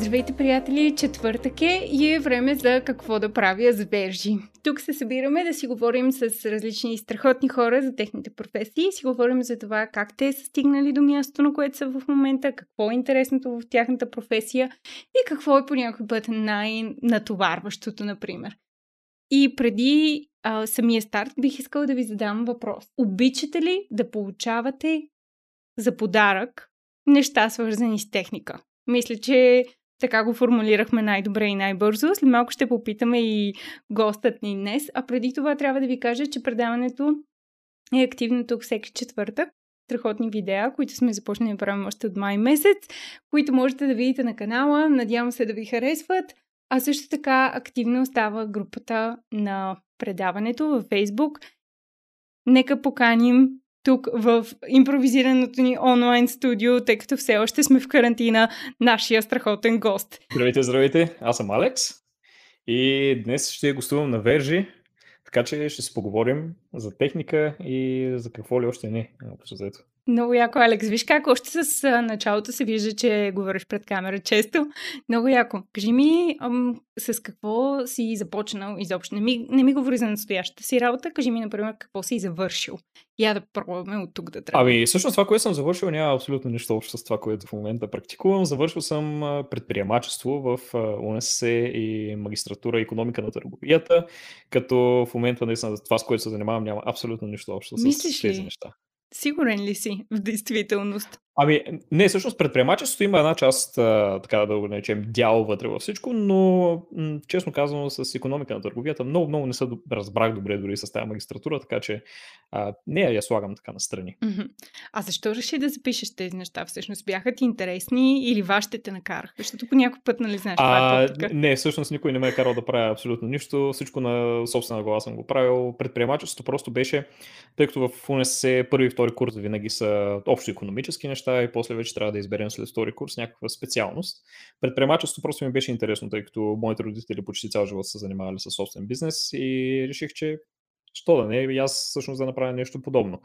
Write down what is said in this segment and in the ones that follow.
Здравейте, приятели! Четвъртък е и е време за какво да правя с вержи. Тук се събираме да си говорим с различни страхотни хора за техните професии, си говорим за това как те са стигнали до мястото, на което са в момента, какво е интересното в тяхната професия и какво е по някой път най-натоварващото, например. И преди а, самия старт бих искала да ви задам въпрос. Обичате ли да получавате за подарък неща, свързани с техника? Мисля, че така го формулирахме най-добре и най-бързо. След малко ще попитаме и гостът ни днес. А преди това трябва да ви кажа, че предаването е активно тук всеки четвъртък. Страхотни видеа, които сме започнали да правим още от май месец, които можете да видите на канала. Надявам се да ви харесват. А също така активно остава групата на предаването във Facebook. Нека поканим тук в импровизираното ни онлайн студио, тъй като все още сме в карантина, нашия страхотен гост. Здравейте, здравейте! Аз съм Алекс и днес ще гостувам на Вержи, така че ще си поговорим за техника и за какво ли още не. Много яко, Алекс. Виж как още с началото се вижда, че говориш пред камера често. Много яко. Кажи ми ам, с какво си започнал изобщо. Не ми, не ми говори за настоящата си работа. Кажи ми, например, какво си завършил. Я да пробваме от тук да трябва. Ами, всъщност това, което съм завършил, няма абсолютно нищо общо с това, което в момента практикувам. Завършил съм предприемачество в УНСС и магистратура економика на търговията, като в момента наистина това, с което се занимавам, няма абсолютно нищо общо с Мислиш тези ли? неща. Сигурен ли си в действителност? Ами, не, всъщност предприемачеството има една част, а, така да го наречем, дял вътре във всичко, но м- честно казано с економика на търговията много, много не се разбрах добре дори с тази магистратура, така че а, не я слагам така настрани. А защо реши да запишеш тези неща? Всъщност бяха ти интересни или вашите те накараха? Защото по някой път, нали знаеш, това е А, не, всъщност никой не ме е карал да правя абсолютно нищо. Всичко на собствена глава съм го правил. Предприемачеството просто беше, тъй като в УНСС първи и втори курс винаги са общо економически неща и после вече трябва да изберем след втори курс някаква специалност. Предприемачеството просто ми беше интересно, тъй като моите родители почти цял живот са занимавали с собствен бизнес и реших, че що да не, и аз всъщност да направя нещо подобно.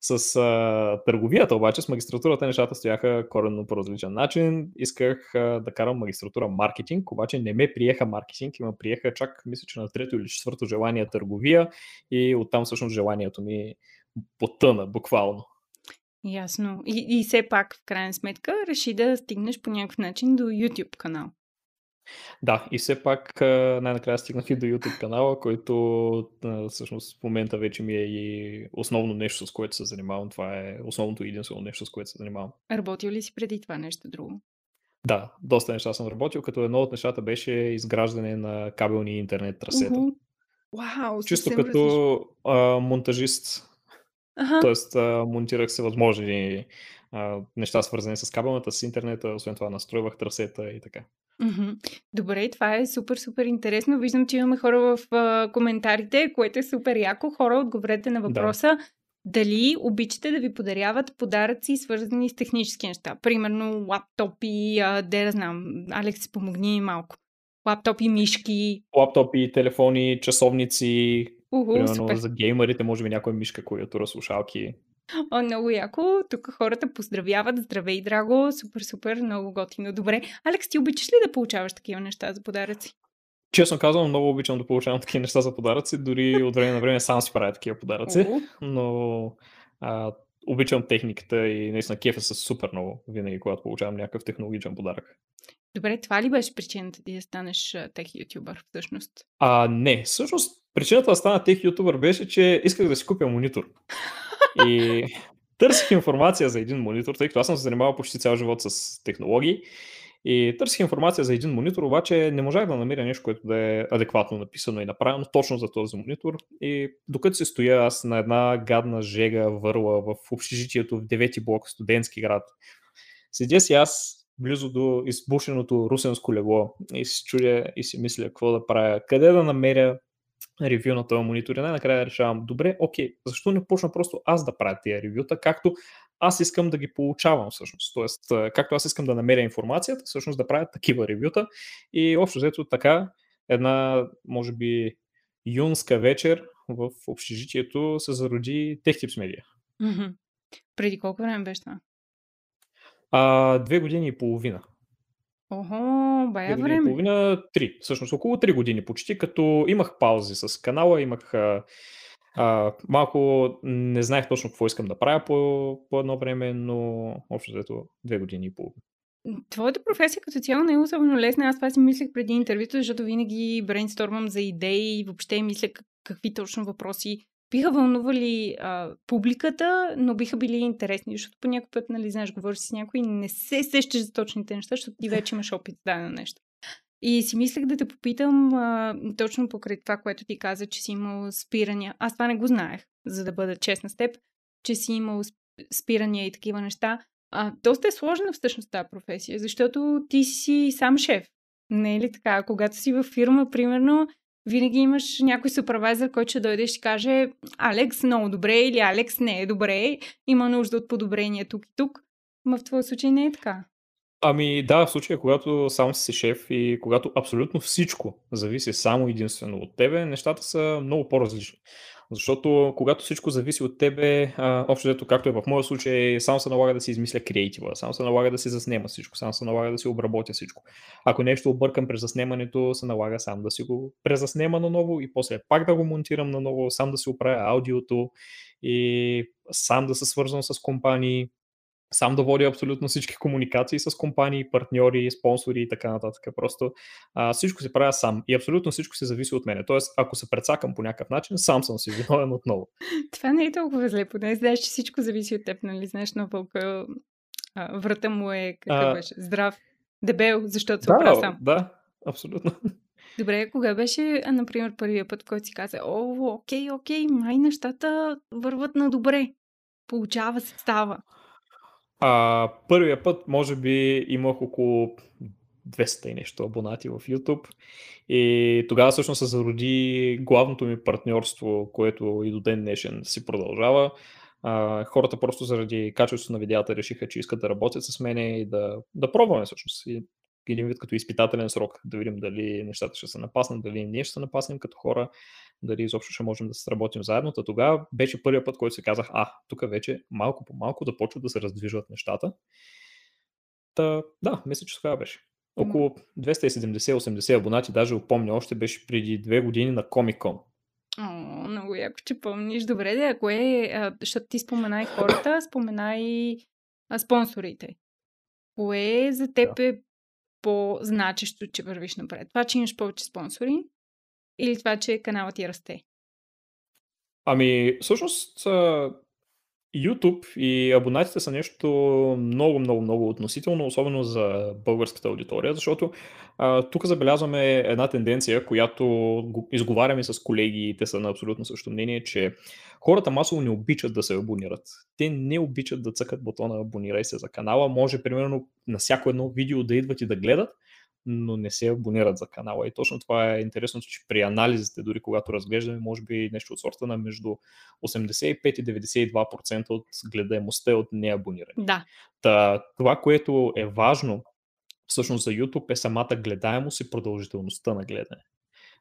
С а, търговията обаче, с магистратурата нещата стояха коренно по различен начин. Исках а, да карам магистратура маркетинг, обаче не ме приеха маркетинг и ме приеха чак, мисля, че на трето или четвърто желание търговия и оттам всъщност желанието ми потъна буквално. Ясно. И, и все пак, в крайна сметка, реши да стигнеш по някакъв начин до YouTube канал. Да, и все пак най-накрая стигнах и до YouTube канала, който всъщност в момента вече ми е и основно нещо, с което се занимавам. Това е основното и единствено нещо, с което се занимавам. Работил ли си преди това нещо друго? Да, доста неща съм работил, като едно от нещата беше изграждане на кабелни интернет трасета. Уху. Вау, Чисто като а, монтажист, Ага. т.е. монтирах се възможни а, неща свързани с кабелната, с интернета, освен това настройвах трасета и така. Добре, това е супер, супер интересно. Виждам, че имаме хора в а, коментарите, което е супер яко. Хора, отговорете на Да. въпроса дали обичате да ви подаряват подаръци, свързани с технически неща. Примерно лаптопи, а, де да знам. Алекс, помогни малко. Лаптопи, мишки. Лаптопи, телефони, часовници, Уху, примерно супер. за геймерите, може би някоя мишка, клавиатура, слушалки. О, много яко. Тук хората поздравяват. Здравей, драго. Супер, супер. Много готино. Добре. Алекс, ти обичаш ли да получаваш такива неща за подаръци? Честно казвам, много обичам да получавам такива неща за подаръци, дори от време на време сам си правя такива подаръци, О, но а, обичам техниката и наистина кефа се супер много, винаги когато получавам някакъв технологичен подарък. Добре, това ли беше причината ти да станеш тех ютубър всъщност? А, не, всъщност причината да стана тех ютубър беше, че исках да си купя монитор. И търсих информация за един монитор, тъй като аз съм се занимавал почти цял живот с технологии. И търсих информация за един монитор, обаче не можах да намеря нещо, което да е адекватно написано и направено точно за този монитор. И докато се стоя аз на една гадна жега върла в общежитието в девети блок студентски град, седя си аз близо до избушеното русенско легло и си чудя и си мисля какво да правя, къде да намеря ревю на този монитор и най-накрая решавам, добре, окей, защо не почна просто аз да правя тези ревюта, както аз искам да ги получавам всъщност. Тоест, както аз искам да намеря информацията, всъщност да правя такива ревюта и общо взето така една, може би, юнска вечер в общежитието се зароди TechTips Media. Преди колко време беше това? А, две години и половина. Охо, бая време. половина, три. Всъщност около три години почти, като имах паузи с канала, имах а, а, малко не знаех точно какво искам да правя по, по едно време, но общо взето две години и половина. Твоята професия като цяло не е особено лесна. Аз това си мислех преди интервюто, защото винаги брейнстормам за идеи и въобще мисля какви точно въпроси биха вълнували а, публиката, но биха били интересни, защото по някой път, нали, знаеш, говориш с някой и не се сещаш за точните неща, защото ти вече имаш опит да на нещо. И си мислех да те попитам а, точно покрай това, което ти каза, че си имал спирания. Аз това не го знаех, за да бъда честна с теб, че си имал спирания и такива неща. А, доста е сложна всъщност тази професия, защото ти си сам шеф. Не е ли така? Когато си във фирма, примерно, винаги имаш някой супервайзър, който ще дойде и ще каже Алекс много добре или Алекс не е добре, има нужда от подобрение тук и тук. Но в твоя случай не е така. Ами да, в случая, когато сам си шеф и когато абсолютно всичко зависи само единствено от тебе, нещата са много по-различни. Защото когато всичко зависи от тебе, а, общо взето, както е в моя случай, само се налага да си измисля креатива, само се налага да си заснема всичко, само се налага да си обработя всичко. Ако нещо объркам през заснемането, се налага сам да си го презаснема наново и после пак да го монтирам наново, сам да си оправя аудиото и сам да се свързвам с компании, сам да водя абсолютно всички комуникации с компании, партньори, спонсори и така нататък. Просто а, всичко се правя сам и абсолютно всичко се зависи от мене. Тоест, ако се прецакам по някакъв начин, сам съм си виновен отново. Това не е толкова зле, поне знаеш, че всичко зависи от теб, нали? Знаеш на вълка, врата му е какъв а... беше? Здрав, дебел, защото се да, оправя сам. Да, абсолютно. Добре, кога беше, например, първия път, който си каза, о, окей, окей, май нещата върват на добре. Получава се, става. А, първия път, може би, имах около 200 и нещо абонати в YouTube. И тогава всъщност се зароди главното ми партньорство, което и до ден днешен си продължава. А, хората просто заради качеството на видеята решиха, че искат да работят с мене и да, да пробваме всъщност. И един вид като изпитателен срок, да видим дали нещата ще се напаснат, дали ние ще се напаснем като хора, дали изобщо ще можем да се работим заедно. Та тогава беше първият път, който се казах, а, тук вече малко по малко да почват да се раздвижват нещата. Та, да, мисля, че тогава беше. Около 270-80 абонати, даже опомня, още беше преди две години на Con. О, много яко, че помниш. Добре, да, ако е, защото ти спомена и хората, спомена и спонсорите. Кое за теб да. е по-значещо, че вървиш напред? Това, че имаш повече спонсори или това, че каналът ти расте? Ами, всъщност, YouTube и абонатите са нещо много, много, много относително, особено за българската аудитория, защото а, тук забелязваме една тенденция, която го изговаряме с колеги и те са на абсолютно също мнение, че хората масово не обичат да се абонират. Те не обичат да цъкат бутона абонирай се за канала. Може, примерно, на всяко едно видео да идват и да гледат, но не се абонират за канала. И точно това е интересното, че при анализите, дори когато разглеждаме, може би нещо от сорта на между 85 и 92% от гледаемостта е от неабонирани. Да. Та, това, което е важно всъщност за YouTube е самата гледаемост и продължителността на гледане.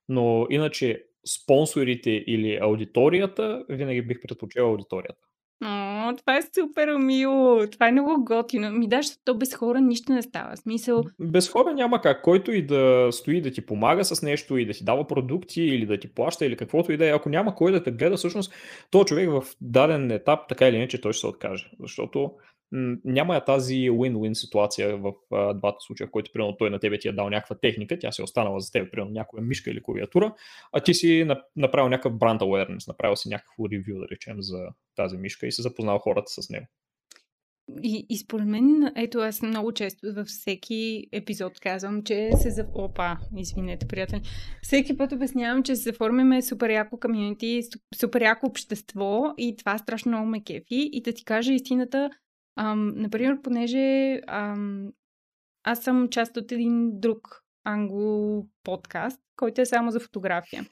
Но иначе спонсорите или аудиторията, винаги бих предпочел аудиторията. О, това е супер мило. Това е много готино. Ми да, защото без хора нищо не става. Смисъл... Без хора няма как. Който и да стои да ти помага с нещо и да ти дава продукти или да ти плаща или каквото и да е. Ако няма кой да те гледа, всъщност, то човек в даден етап, така или иначе, той ще се откаже. Защото няма я тази win-win ситуация в а, двата случая, в който примерно той на тебе ти е дал някаква техника, тя си е останала за теб, примерно някоя мишка или клавиатура, а ти си направил някакъв brand awareness, направил си някакво ревю, да речем, за тази мишка и се запознал хората с него. И, и според мен, ето аз много често във всеки епизод казвам, че се за... Опа, извинете, приятели. Всеки път обяснявам, че се заформяме супер яко комьюнити, супер яко общество и това страшно много ме кефи. И да ти кажа истината, Ам, например, понеже ам, аз съм част от един друг англо подкаст, който е само за фотография.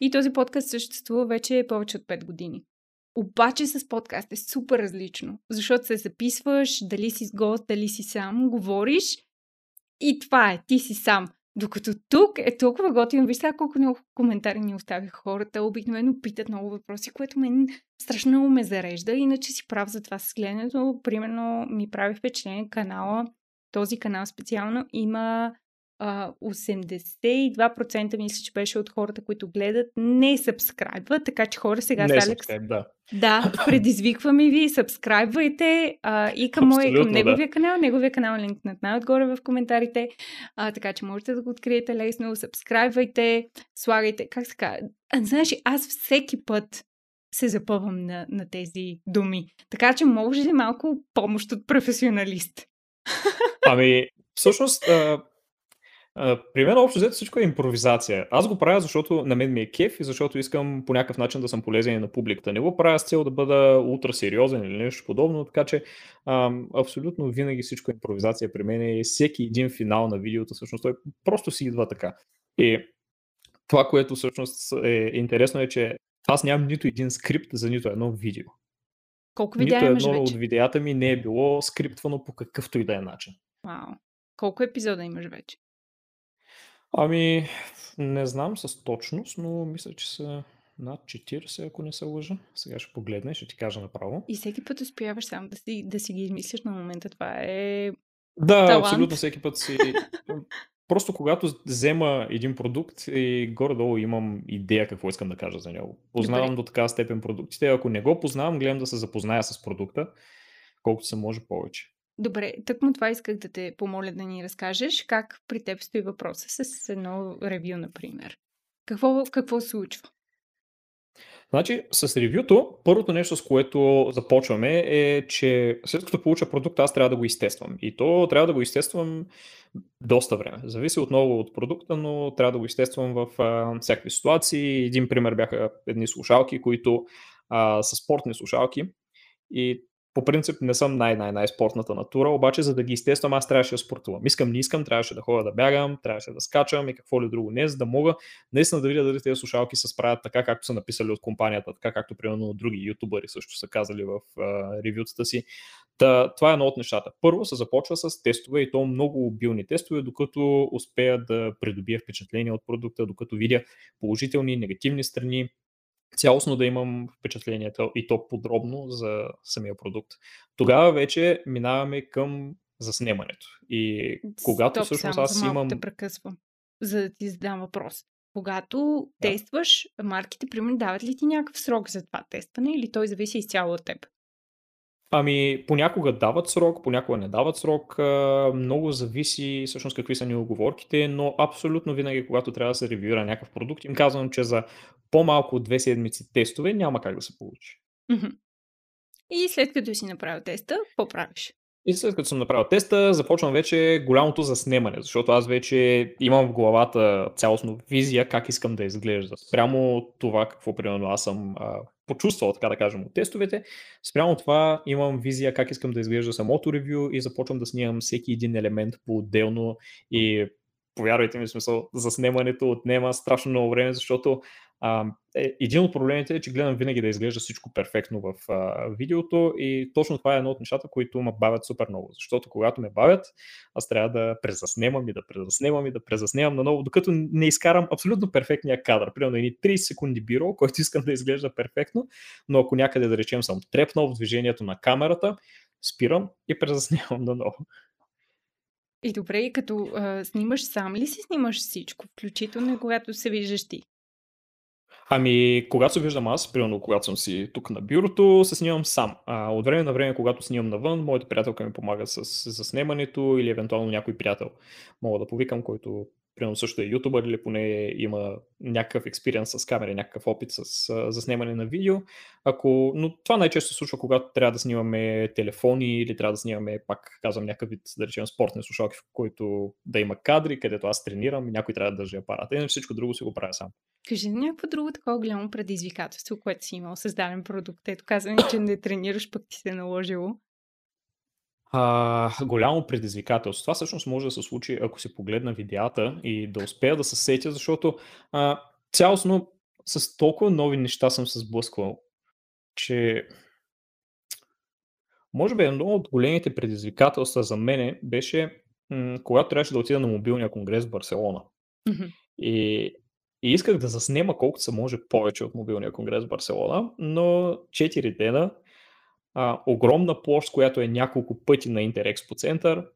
И този подкаст съществува вече повече от 5 години. Обаче с подкаст е супер различно, защото се записваш, дали си с гост, дали си сам, говориш и това е, ти си сам. Докато тук е толкова готино, виж сега колко много коментари ни оставиха хората, обикновено питат много въпроси, което мен страшно много ме зарежда, иначе си прав за това с гледането. Примерно ми прави впечатление канала този канал специално има 82% мисля, че беше от хората, които гледат, не сабскрайбват, така че хора сега Не с Алекс... да. Да, предизвикваме ви, сабскрайбвайте а, и към, мой, към неговия да. канал. Неговия канал е линкнат най-отгоре в коментарите, а, така че можете да го откриете лесно. Сабскрайбвайте, слагайте, как се казва. Знаеш, аз всеки път се запъвам на, на тези думи. Така че може ли малко помощ от професионалист? Ами, всъщност, а, при мен общо взето всичко е импровизация. Аз го правя, защото на мен ми е кеф и защото искам по някакъв начин да съм полезен и на публиката. Не го правя с цел да бъда ултра сериозен или нещо подобно, така че а, абсолютно винаги всичко е импровизация при мен и всеки един финал на видеото, всъщност той просто си идва така. И това, което всъщност е интересно е, че аз нямам нито един скрипт за нито едно видео. Колко Нито видеа имаш едно вече? от видеята ми не е било скриптвано по какъвто и да е начин. Вау. Колко епизода имаш вече? Ами, не знам с точност, но мисля, че са над 40, ако не се лъжа. Сега ще погледна и ще ти кажа направо. И всеки път успяваш сам да си, да си ги измислиш на момента. Това е... Да, Талант. абсолютно всеки път си... Просто когато взема един продукт и горе-долу имам идея какво искам да кажа за него. Познавам Добре. до така степен продуктите. Ако не го познавам, гледам да се запозная с продукта, колкото се може повече. Добре, тъкмо това исках да те помоля да ни разкажеш. Как при теб стои въпроса с едно ревю, например? Какво, какво се случва? Значи, с ревюто, първото нещо, с което започваме е, че след като получа продукт, аз трябва да го изтествам. И то трябва да го изтествам доста време. Зависи отново от продукта, но трябва да го изтествам в а, всякакви ситуации. Един пример бяха едни слушалки, които а, са спортни слушалки. И по принцип не съм най-най-най спортната натура, обаче за да ги изтествам аз трябваше да спортувам. Искам, не искам, трябваше да ходя да бягам, трябваше да скачам и какво ли друго не, за да мога наистина да видя дали тези слушалки се справят така, както са написали от компанията, така както примерно други ютубъри също са казали в а, ревютата си. Та, това е едно от нещата. Първо се започва с тестове и то много обилни тестове, докато успея да придобия впечатление от продукта, докато видя положителни негативни страни, цялостно да имам впечатлението и то подробно за самия продукт. Тогава вече минаваме към заснемането. И когато Стоп, всъщност само аз имам... те прекъсвам, за да ти задам въпрос. Когато Да. тестваш, марките, примерно, дават ли ти някакъв срок за това тестване или той зависи изцяло от теб? Ами, понякога дават срок, понякога не дават срок. а, Много зависи всъщност какви са ни оговорките, но абсолютно винаги, когато трябва да се ревюира някакъв продукт, им казвам, че за по-малко от две седмици тестове няма как да се получи. И след като си направил теста, какво правиш? И след като съм направил теста, започвам вече голямото заснемане, защото аз вече имам в главата цялостно визия как искам да изглежда. Спрямо това какво примерно аз съм а, почувствал, така да кажем, от тестовете, спрямо това имам визия как искам да изглежда самото ревю и започвам да снимам всеки един елемент по-отделно и повярвайте ми, смисъл, заснемането отнема страшно много време, защото е, един от проблемите е, че гледам винаги да изглежда всичко перфектно в а, видеото и точно това е едно от нещата, които ме бавят супер много. Защото когато ме бавят, аз трябва да презаснемам и да презаснемам и да презаснемам наново, докато не изкарам абсолютно перфектния кадър. Примерно едни 30 секунди биро, който искам да изглежда перфектно, но ако някъде да речем съм трепнал в движението на камерата, спирам и презаснемам наново. И добре, и като а, снимаш сам ли си снимаш всичко, включително когато се виждаш ти? Ами, когато се виждам аз, примерно когато съм си тук на бюрото, се снимам сам. А, от време на време, когато снимам навън, моята приятелка ми помага с заснемането или евентуално някой приятел мога да повикам, който примерно също е ютубър или поне има някакъв експириенс с камера, някакъв опит с а, заснемане на видео. Ако, но това най-често се случва, когато трябва да снимаме телефони или трябва да снимаме, пак казвам, някакъв вид, да речем, спортни слушалки, в който да има кадри, където аз тренирам и някой трябва да държи апарата. Иначе всичко друго си го правя сам. Кажи някакво друго такова голямо предизвикателство, което си имал създаден продукт. Ето казвам, че не тренираш, пък ти се е наложило. А, голямо предизвикателство. Това всъщност може да се случи, ако си погледна видеята и да успея да се сетя, защото а, цялостно с толкова нови неща съм се сблъсквал, че може би едно от големите предизвикателства за мене беше, м- когато трябваше да отида на мобилния конгрес в Барселона. И, и исках да заснема колкото се може повече от мобилния конгрес в Барселона, но 4 дена, а, огромна площ, която е няколко пъти на Интерекспо център,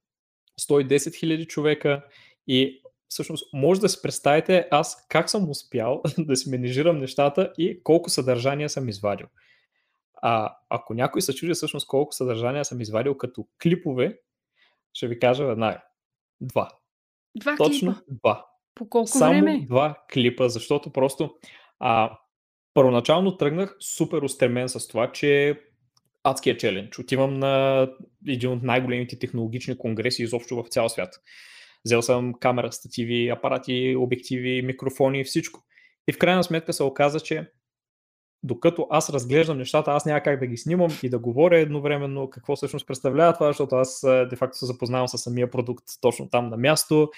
110 хиляди човека и всъщност може да си представите аз как съм успял да си менежирам нещата и колко съдържания съм извадил. А ако някой се чуди всъщност колко съдържания съм извадил като клипове, ще ви кажа веднага. Два. Два Точно клипа. два. По колко Само време? два клипа, защото просто а, първоначално тръгнах супер устремен с това, че адския челендж. Отивам на един от най-големите технологични конгреси изобщо в цял свят. Взел съм камера, стативи, апарати, обективи, микрофони, всичко. И в крайна сметка се оказа, че докато аз разглеждам нещата, аз няма как да ги снимам и да говоря едновременно какво всъщност представлява това, защото аз де-факто се запознавам с самия продукт точно там на място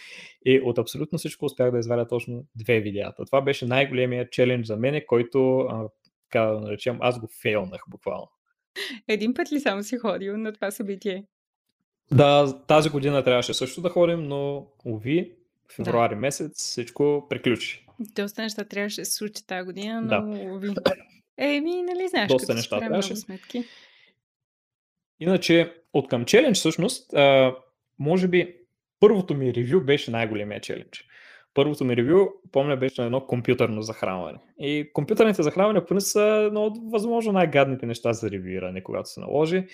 и от абсолютно всичко успях да извадя точно две видеята. Това беше най-големия челендж за мен, който, така да наречем, аз го фейлнах буквално. Един път ли само си ходил на това събитие? Да, тази година трябваше също да ходим, но уви, февруари да. месец всичко приключи. Доста неща трябваше да се случи тази година, но Да. уви. Еми, нали знаеш, Доста като неща трябваше. сметки. Иначе, от към челендж всъщност, а, може би първото ми ревю беше най-големия челендж. Първото ми ревю, помня, беше на едно компютърно захранване. И компютърните захранвания поне са едно от възможно най-гадните неща за ревюиране, когато се наложи,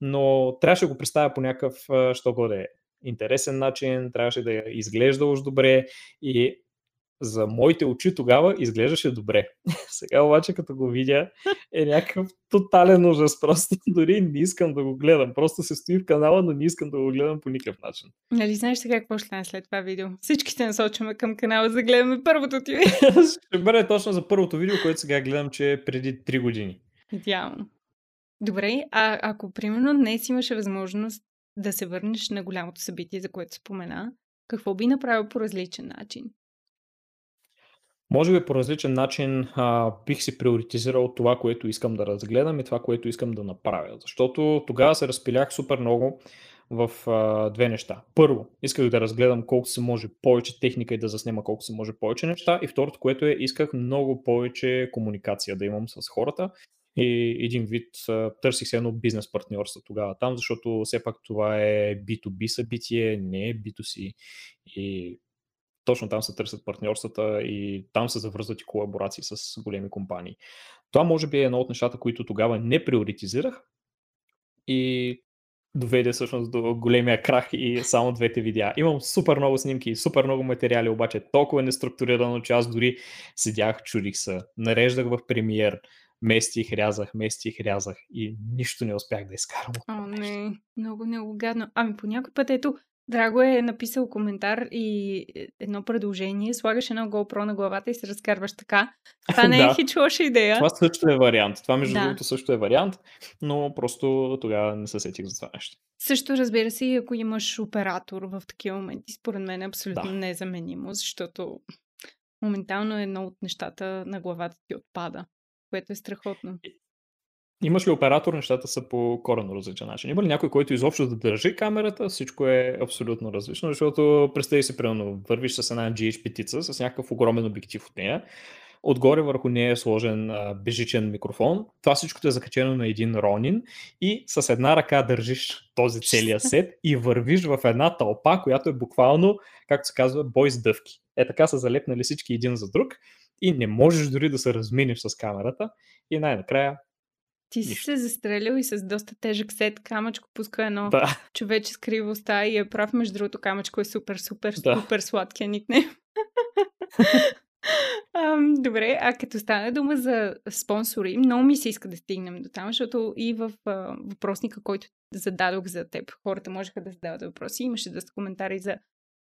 но трябваше да го представя по някакъв, що годе, интересен начин, трябваше да изглежда уж добре и за моите очи тогава изглеждаше добре. Сега обаче като го видя е някакъв тотален ужас. Просто дори не искам да го гледам. Просто се стои в канала, но не искам да го гледам по никакъв начин. Нали знаеш сега какво ще стане след това видео? Всички се насочваме към канала, за да гледаме първото ти. Ще бъде точно за първото видео, което сега гледам, че е преди 3 години. Идеално. Добре, а ако примерно днес имаше възможност да се върнеш на голямото събитие, за което спомена, какво би направил по различен начин? Може би по различен начин а, бих си приоритизирал това, което искам да разгледам и това, което искам да направя. Защото тогава се разпилях супер много в а, две неща. Първо, исках да разгледам колко се може повече техника и да заснема колко се може повече неща. И второто, което е, исках много повече комуникация да имам с хората. И един вид търсих се едно бизнес партньорство тогава там, защото все пак това е B2B събитие, не е B2C. И точно там се търсят партньорствата и там се завързват и колаборации с големи компании. Това може би е едно от нещата, които тогава не приоритизирах и доведе всъщност до големия крах и само двете видеа. Имам супер много снимки, супер много материали, обаче толкова неструктурирано, че аз дори седях, чудих се, нареждах в премиер, местих, рязах, местих, рязах и нищо не успях да изкарам. О, не, много, много гадно. Ами по някой път, ето, Драго е написал коментар и е, едно предложение, слагаш едно GoPro на главата и се разкарваш така. Това не е Да. хич лоша идея. Това също е вариант. Това, между Да. другото, също е вариант, но просто тогава не се сетих за това нещо. Също разбира се, ако имаш оператор в такива моменти, според мен е абсолютно Да. незаменимо, защото моментално едно от нещата на главата ти отпада, което е страхотно. Имаш ли оператор, нещата са по коренно различен начин. Има ли някой, който изобщо да държи камерата, всичко е абсолютно различно, защото представи си, примерно, вървиш с една GH5 с някакъв огромен обектив от нея, отгоре върху нея е сложен а, бежичен микрофон, това всичкото е закачено на един Ронин и с една ръка държиш този целия сет и вървиш в една тълпа, която е буквално, както се казва, бой с дъвки. Е така са залепнали всички един за друг и не можеш дори да се разминеш с камерата и най-накрая Ти си се застрелил и с доста тежък сет. Камъчко пуска едно да, човече с кривостта и е прав. Между другото, камъчко е супер, супер, Да. супер сладкия никне. Ам, добре, а като стане дума за спонсори, много ми се иска да стигнем до там, защото и в а, въпросника, който зададох за теб, хората можеха да задават въпроси, имаше доста коментари за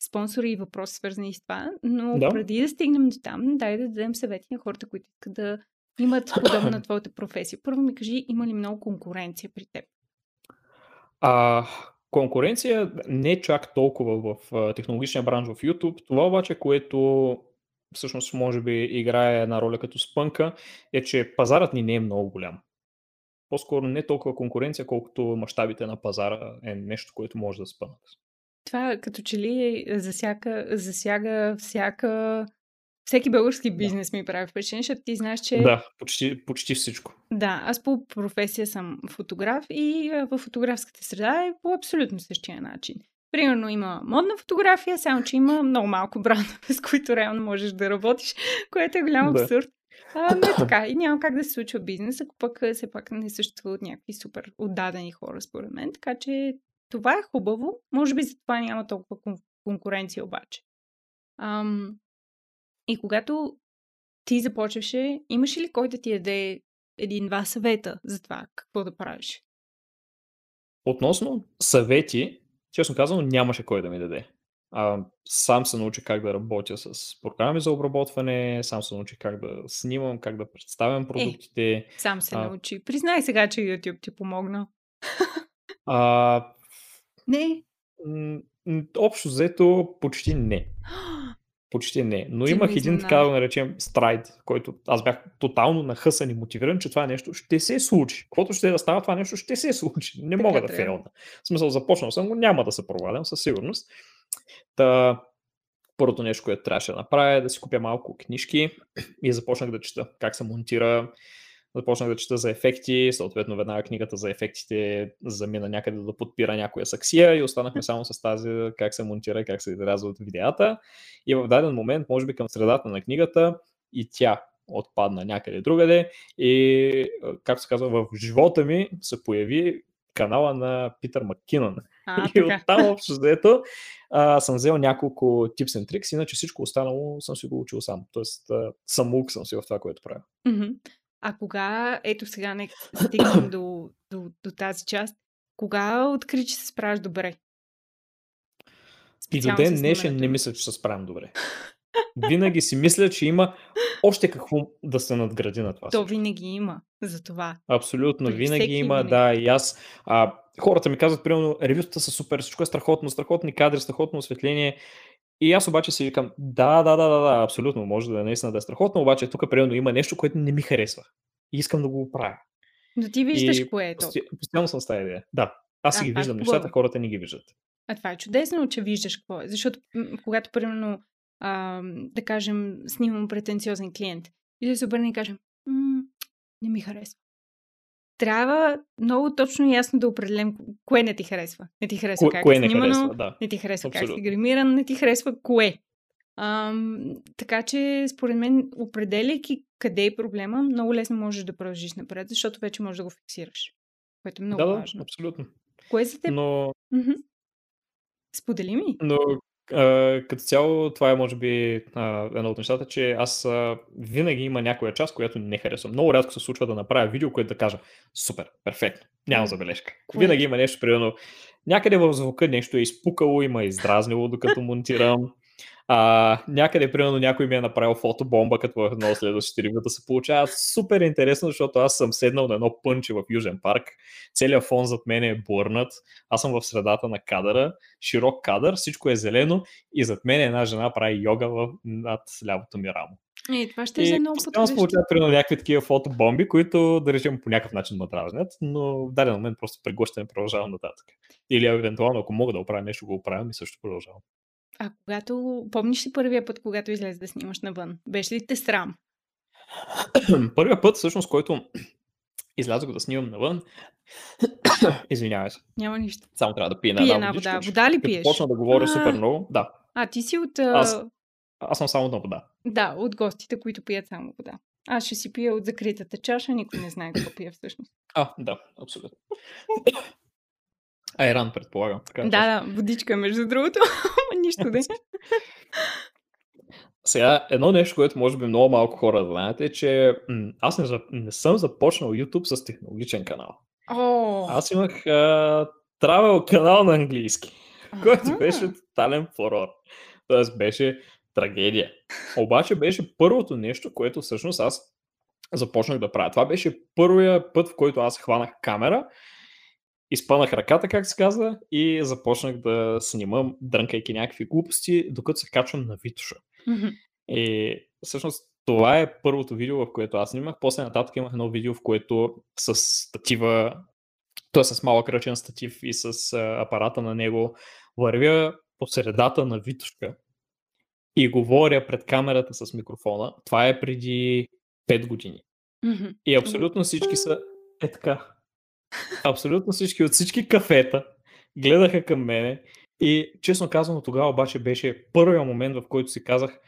спонсори и въпроси свързани с това, но Да. преди да стигнем до там, дай да дадем съвети на хората, които искат да имат подобна на твоята професия. Първо ми кажи, има ли много конкуренция при теб? А, конкуренция не чак толкова в технологичния бранш в YouTube. Това обаче, което всъщност може би играе една роля като спънка, е, че пазарът ни не е много голям. По-скоро не толкова конкуренция, колкото мащабите на пазара е нещо, което може да спънат. Това като че ли е, засяга, засяга всяка, всеки български Да. бизнес ми прави впечатление, защото ти знаеш, че Да, почти, почти всичко. да, аз по професия съм фотограф и в фотографската среда е по абсолютно същия начин. Примерно има модна фотография, само че има много малко брандове, с които реално можеш да работиш, което е голям Да. абсурд. А, но е така. И няма как да се случва бизнес, ако пък а, все пак не съществуват някакви супер отдадени хора, според мен. Така че това е хубаво. Може би за това няма толкова кон- конкуренция обаче. Ам, и когато ти започваше, имаш ли кой да ти даде един-два съвета за това какво да правиш? Относно съвети, честно казано, нямаше кой да ми даде. А, сам се научих как да работя с програми за обработване, сам се научих как да снимам, как да представям продуктите. Сам се А. научи. Признай сега, че YouTube ти помогна. А, Не. общо взето, почти не. Почти не. Но Ти имах един така да наречем страйд, който аз бях тотално нахъсан и мотивиран, че това нещо ще се случи. Каквото ще да става, това нещо ще се случи. Не Така мога да фейлна. В смисъл, започнал съм го, няма да се провалям със сигурност. Та, първото нещо, което трябваше да направя е да си купя малко книжки и започнах да чета как се монтира. Започнах да чета за ефекти, съответно веднага книгата за ефектите замина някъде да подпира някоя саксия и останахме само с тази как се монтира, как се изрязват видеята. И в даден момент, може би към средата на книгата, и тя отпадна някъде другаде. И, както се казва, в живота ми се появи канала на Питър Маккинън. А, и оттам общо заето съм взел няколко tips and tricks, иначе всичко останало съм си го учил сам. Тоест, а, самоук съм си в това, което правя. Мгм. А кога, ето сега нека стигнем до, до, до тази част, кога откри, че се справиш добре? И до Специално ден днешен не мисля, че се справям добре. Винаги си мисля, че има още какво да се надгради на това. То винаги има за това. Абсолютно, При винаги има, винаги. да, и аз. А, хората ми казват, примерно, ревютата са супер, всичко е страхотно, страхотни кадри, страхотно осветление. И аз обаче си викам, да, да, да, да, да, абсолютно, може да е наистина да е страхотно, обаче тук примерно има нещо, което не ми харесва. И искам да го оправя. Но ти виждаш И кое е то. Пости... Постоянно съм с тази идея. Да. Аз си ги е виждам нещата, хората не ги виждат. А това е чудесно, че виждаш какво е. Защото, когато, примерно, а, да кажем, снимам претенциозен клиент и да се обърне и кажем, не ми харесва. Трябва много точно и ясно да определим ко- кое не ти харесва. Не ти харесва Ко- как кое е не снимано, харесва, да. не ти харесва как си Абсолютно. гримиран, не ти харесва кое. Ам, така че, според мен, определяйки къде е проблема, много лесно можеш да продължиш напред, защото вече можеш да го фиксираш. Което е много да, да, важно. абсолютно. Кое за теб? Но. Сподели ми. но като цяло това е може би едно от нещата, че аз винаги има някоя част, която не харесвам. Много рядко се случва да направя видео, което да кажа супер, перфектно, няма забележка. Винаги има нещо, примерно, някъде в звука нещо е изпукало, има издразнило докато монтирам. А, някъде, примерно, някой ми е направил фотобомба, като в едно следващите ревюта се получава супер интересно, защото аз съм седнал на едно пънче в Южен парк, целият фон зад мен е бърнат, аз съм в средата на кадъра, широк кадър, всичко е зелено и зад мен една жена прави йога в, над лявото ми рамо. Е, това ще е И много постоянно се подходящо. получават примерно някакви такива фотобомби, които да речем по някакъв начин ме дразнят, но в даден момент просто преглъщане продължавам нататък. Или евентуално, ако мога да оправя нещо, го оправям и също продължавам. А когато, помниш ли първия път, когато излезе да снимаш навън? Беше ли те срам? Първият път, всъщност, който излязох да снимам навън, извинявай се, Няма нищо. само трябва да пия една една вода. Вода ли пиеш? почна да говоря А. супер много, да, А, ти си от... Аз- аз съм само на вода. Да, от гостите, които пият само вода. Аз ще си пия от закритата чаша, никой не знае какво пия всъщност. А, да, абсолютно. Айран, предполагам. Така Да, да, водичка, между другото. Нищо да. Сега, едно нещо, което може би много малко хора знаят е, че м- аз не, за- не съм започнал YouTube с технологичен канал. О! Аз имах а, travel канал на английски, който аха. беше тотален фурор. Тоест беше трагедия. Обаче беше първото нещо, което всъщност аз започнах да правя. Това беше първия път, в който аз хванах камера, изпънах ръката, как се казва, и започнах да снимам, дрънкайки някакви глупости, докато се качвам на Витуша. И всъщност това е първото видео, в което аз снимах. После нататък имах едно видео, в което с статива, т.е. с малък ръчен статив и с а, апарата на него, вървя по средата на Витушка и говоря пред камерата с микрофона. Това е преди 5 години. Мгм. И абсолютно всички са е така. Абсолютно всички от всички кафета гледаха към мене И честно казано, тогава обаче беше първият момент, в който си казах,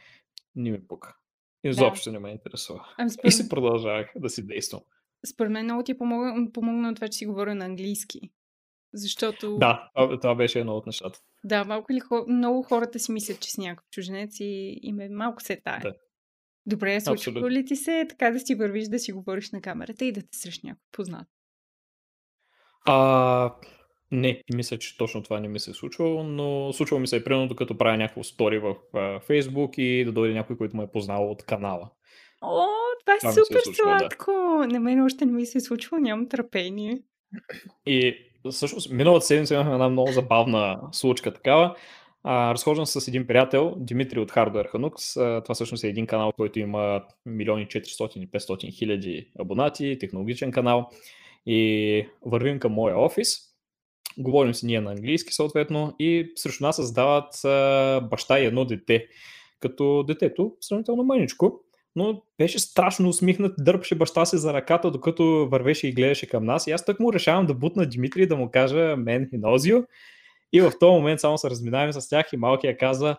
не ми пука. Изобщо не ме интересува. Ами, И според, си продължавах да си действам. според мен много ти помогна, помогна това, че си говоря на английски. Защото, Да, това, беше едно от нещата. да малко ли, хо- много хората си мислят, че си някакъв чужденец и им е малко се тая. Да. Добре, случва ли ти се така да си вървиш, да си говориш на камерата и да те срещу някой познат? А, не, мисля, че точно това не ми се е случвало, но случвало ми се е примерно докато правя някакво стори в Facebook и да дойде някой, който ме е познал от канала. О, това е Това е супер да. сладко! На мен още не ми се е случвало, нямам търпение. И всъщност миналата седмица имахме една много забавна случка такава. А, разхождам се с един приятел, Димитри от Hardware Hanux. А, това всъщност е един канал, който има милиони 400 и 500 хиляди абонати, технологичен канал. И вървим към моя офис. Говорим си ние на английски съответно и срещу нас създават баща и едно дете. Като детето сравнително мъничко, но беше страшно усмихнат, дърпаше баща си за ръката, докато вървеше и гледаше към нас. И аз так му решавам да бутна Димитри да му кажа мен и Нозио. И в този момент само се разминаваме с тях и малкия казва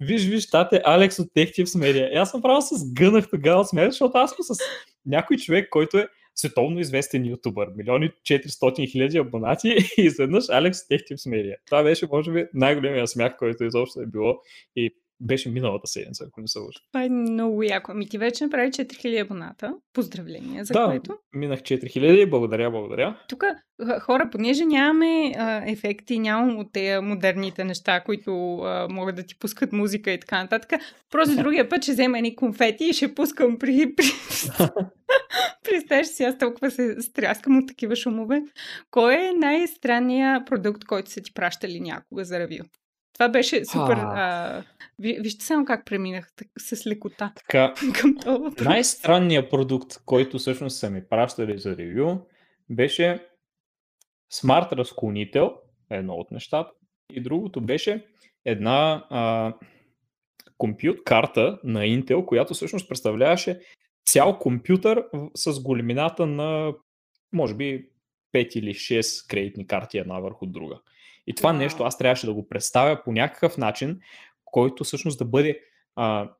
Виж, виж, тате, Алекс от Tech Tips Media. И аз направо се сгънах тогава от защото аз съм с някой човек, който е световно известен ютубър, милиони 400 хиляди абонати и изведнъж Алекс Tips Media. Това беше, може би, най-големия смях, който изобщо е било и беше миналата седмица, ако не се лъжа. Това е много яко. Ами ти вече направи 4000 абоната. Поздравления за Да, което. минах 4000, благодаря, благодаря. Тук хора, понеже нямаме а, ефекти, нямам от тези модерните неща, които а, могат да ти пускат музика и така нататък, просто другия път ще взема едни конфети и ще пускам при... при... Представяш си, аз толкова се стряскам от такива шумове. Кой е най-странният продукт, който са ти пращали някога за ревю? Това беше супер. А. А, ви- вижте само как преминах так- с лекота Така, към въпрос. най-странният продукт, който всъщност са ми пращали за ревю, беше смарт разклонител, едно от нещата, и другото беше една а, компют карта на Intel, която всъщност представляваше цял компютър с големината на, може би, 5 или 6 кредитни карти една върху друга. И това Вау. нещо аз трябваше да го представя по някакъв начин, който всъщност да бъде а,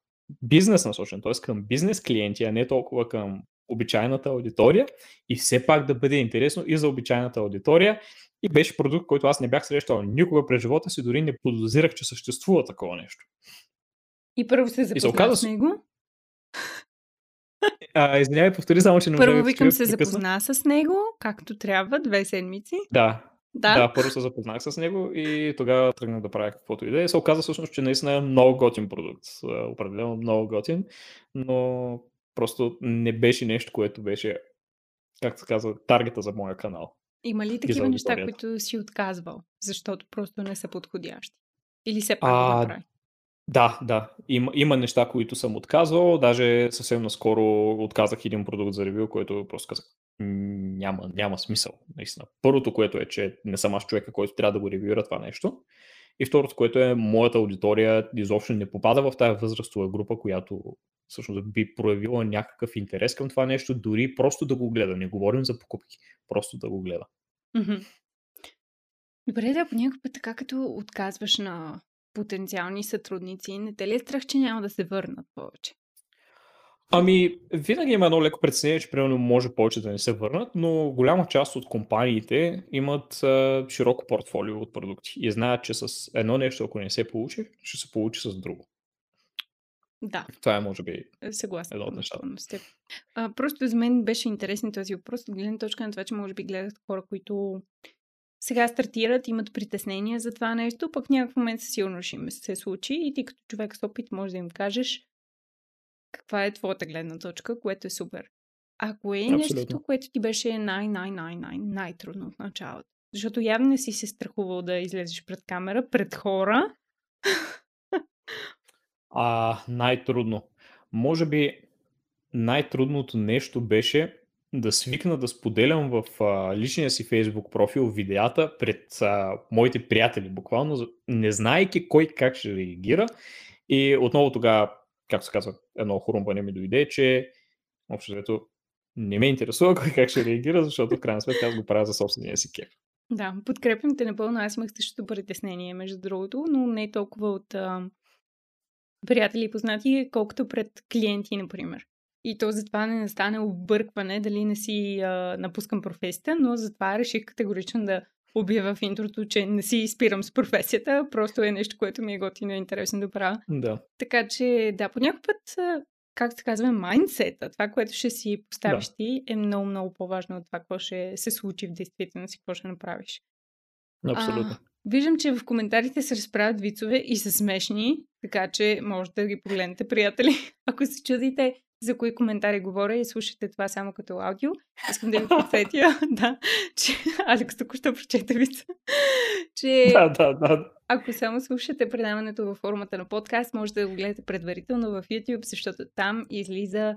бизнес насочен, т.е. към бизнес клиенти, а не толкова към обичайната аудитория и все пак да бъде интересно и за обичайната аудитория. И беше продукт, който аз не бях срещал никога през живота си, дори не подозирах, че съществува такова нещо. И първо се запозна оказа с него. А, извинявай, повтори само, че не Първо викам се прекъсна. запозна с него, както трябва, две седмици. Да, Да. да, първо се запознах с него и тогава тръгнах да правя каквото и да е. Се оказа всъщност, че наистина е много готин продукт. А, Определено много готин, но просто не беше нещо, което беше, както се казва, таргета за моя канал. Има ли такива неща, които си отказвал, защото просто не са подходящи? Или все пак А, го направи? Да, да. Има, има неща, които съм отказвал. Даже съвсем наскоро отказах един продукт за ревю, който просто казах, «М, няма, няма смисъл. Наистина. Първото, което е, че не съм аз човека, който трябва да го ревюира това нещо. И второто, което е, моята аудитория изобщо не попада в тази възрастова група, която всъщност би проявила някакъв интерес към това нещо, дори просто да го гледа. Не говорим за покупки, просто да го гледа. Добре, да, понякога така като отказваш на потенциални сътрудници, не те ли е страх, че няма да се върнат повече? Ами, винаги има едно леко притеснение, че примерно може повече да не се върнат, но голяма част от компаниите имат а, широко портфолио от продукти и знаят, че с едно нещо, ако не се получи, ще се получи с друго. Да, Това е, може би, съгласна Едно от нещата. А, просто за мен беше интересен този въпрос от гледна точка на това, че може би гледат хора, които сега стартират, имат притеснения за това нещо, пък в някакъв момент със сигурност ще им се случи и ти като човек с опит може да им кажеш каква е твоята гледна точка, което е супер. А кое е Абсолютно. нещото, което ти беше най-най-най-най най-трудно от началото? Защото явно не си се страхувал да излезеш пред камера, пред хора. а, най-трудно. Може би най-трудното нещо беше да свикна да споделям в а, личния си Facebook профил видеята пред а, моите приятели, буквално, не знаейки кой как ще реагира. И отново тогава, както се казва, едно хрумване ми дойде, че общо взето не ме интересува кой как ще реагира, защото в крайна сметка аз го правя за собствения си кеф. Да, подкрепям те напълно. Аз имах същото притеснение, между другото, но не толкова от а, приятели и познати, колкото пред клиенти, например. И то затова не настане объркване дали не си а, напускам професията, но затова реших категорично да обява в интрото, че не си спирам с професията, просто е нещо, което ми е готино и интересно да правя. Да. Така че, да, по някой път, как се казва, майндсета, това, което ще си поставиш да. ти, е много, много по-важно от това, какво ще се случи в действителност и какво ще направиш. Абсолютно. А, виждам, че в коментарите се разправят вицове и са смешни, така че може да ги погледнете, приятели. Ако се чудите за кои коментари говоря и слушате това само като аудио. Искам да ви подсетя, да, че Алекс току-що прочете вица, че да, да, да. ако само слушате предаването във формата на подкаст, може да го гледате предварително в YouTube, защото там излиза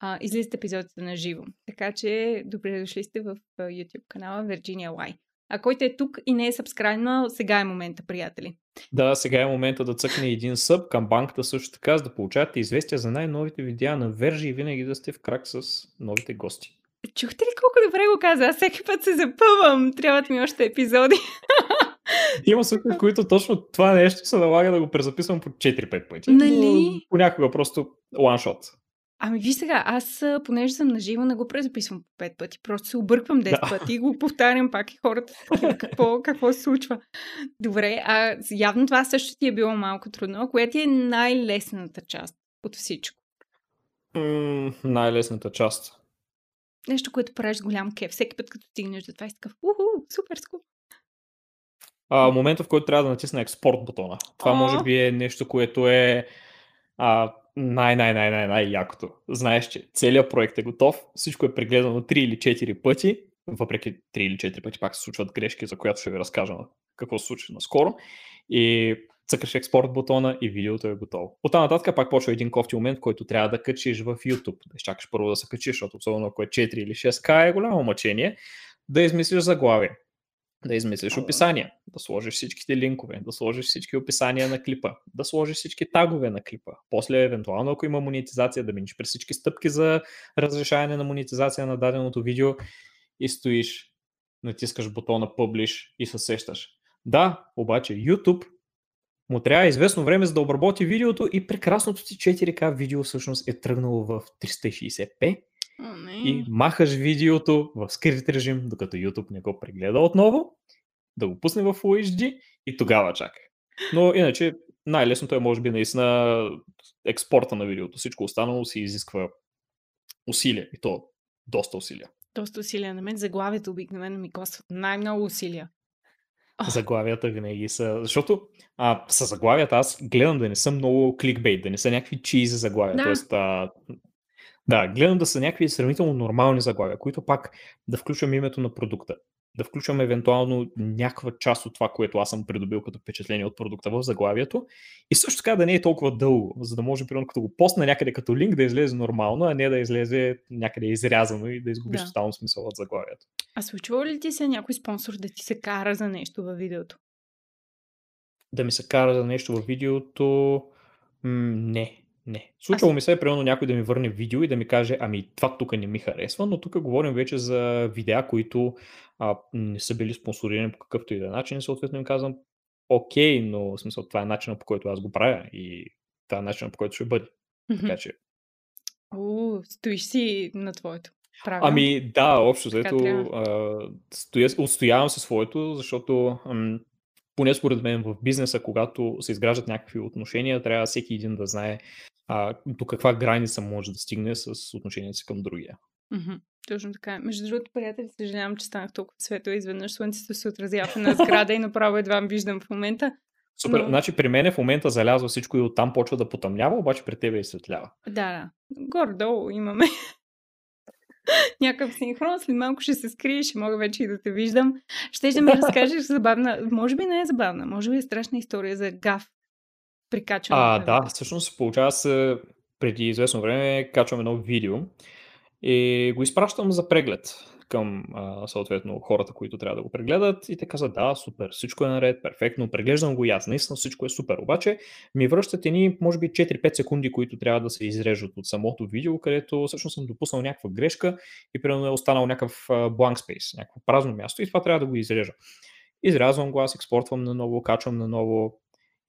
а, излизат епизодите на живо. Така че добре дошли сте в YouTube канала Virginia Y. А който е тук и не е сабскрайбнал, сега е момента, приятели. Да, сега е момента да цъкне един съб към банката също така, за да получавате известия за най-новите видеа на Вержи и винаги да сте в крак с новите гости. Чухте ли колко добре го каза? Аз всеки път се запъвам. Трябват ми още епизоди. Има случаи, в които точно това нещо се налага да го презаписвам по 4-5 пъти. Нали? Понякога просто one Ами виж сега, аз понеже съм наживо, не го презаписвам по пет пъти. Просто се обърквам 10 да. пъти и го повтарям пак и хората какво, какво се случва. Добре, а явно това също ти е било малко трудно. Коя ти е най-лесната част от всичко? Mm, най-лесната част. Нещо, което правиш с голям кеф. Всеки път, като стигнеш до това, и такъв, уху, супер скуп. А, момента, в който трябва да натисна експорт бутона. Това О! може би е нещо, което е а, най-най-най-най-най-якото. Знаеш, че целият проект е готов, всичко е прегледано 3 или 4 пъти, въпреки 3 или 4 пъти пак се случват грешки, за която ще ви разкажа какво се случи наскоро. И цъкаш експорт бутона и видеото е готово. От тази нататък пак почва един кофти момент, който трябва да качиш в YouTube. Да чакаш първо да се качиш, защото особено ако е 4 или 6К е голямо мъчение, да измислиш заглавие да измислиш описание, да сложиш всичките линкове, да сложиш всички описания на клипа, да сложиш всички тагове на клипа. После, евентуално, ако има монетизация, да минеш през всички стъпки за разрешаване на монетизация на даденото видео и стоиш, натискаш бутона Publish и се сещаш. Да, обаче YouTube му трябва известно време за да обработи видеото и прекрасното ти 4K видео всъщност е тръгнало в 360p И махаш видеото в скрит режим, докато YouTube не го прегледа отново, да го пусне в Full HD и тогава чакай. Но иначе най-лесното е може би наистина експорта на видеото. Всичко останало си изисква усилия и то доста усилия. Доста усилия. На мен заглавието обикновено ми костват най-много усилия. Oh. Заглавията винаги са... Защото а, с заглавията аз гледам да не съм много кликбейт, да не са някакви чизи заглавия. Да. Тоест, а, да, гледам да са някакви сравнително нормални заглавия, които пак да включвам името на продукта, да включвам евентуално някаква част от това, което аз съм придобил като впечатление от продукта в заглавието и също така да не е толкова дълго, за да може, примерно, като го постна някъде като линк да излезе нормално, а не да излезе някъде изрязано и да изгубиш да. тотално смисъл от заглавието. А случва ли ти се някой спонсор да ти се кара за нещо във видеото? Да ми се кара за нещо във видеото? М- не. Не. Случвало Аз... ми се, е, примерно, някой да ми върне видео и да ми каже, ами това тук не ми харесва, но тук говорим вече за видеа, които а, не са били спонсорирани по какъвто и да е начин съответно им казвам, окей, но в смисъл това е начинът по който аз го правя и това е начинът по който ще бъде. Mm-hmm. Така че... О, стоиш си на твоето. Правилно. Ами да, общо взето стоя, отстоявам се своето, защото ам, поне според мен в бизнеса, когато се изграждат някакви отношения, трябва всеки един да знае а, до каква граница може да стигне с отношението си към другия. Mm-hmm. Точно така. Между другото, приятели, съжалявам, че станах толкова светло. Изведнъж слънцето се отразява на сграда и направо едва виждам в момента. Супер. Но... Значи при мен в момента залязва всичко и оттам почва да потъмнява, обаче при тебе изсветлява. Да, да. Горе-долу имаме някакъв синхрон. След малко ще се скрие, ще мога вече и да те виждам. Ще да ми разкажеш забавна, може би не е забавна, може би е страшна история за гаф при качване. А, да, всъщност получава се преди известно време качвам едно видео и го изпращам за преглед към а, съответно хората, които трябва да го прегледат и те казват, да, супер, всичко е наред, перфектно, преглеждам го и аз, наистина всичко е супер. Обаче ми връщат едни, може би 4-5 секунди, които трябва да се изрежат от самото видео, където всъщност съм допуснал някаква грешка и примерно е останал някакъв blank space, някакво празно място и това трябва да го изрежа. Изрязвам го, аз експортвам наново, качвам наново,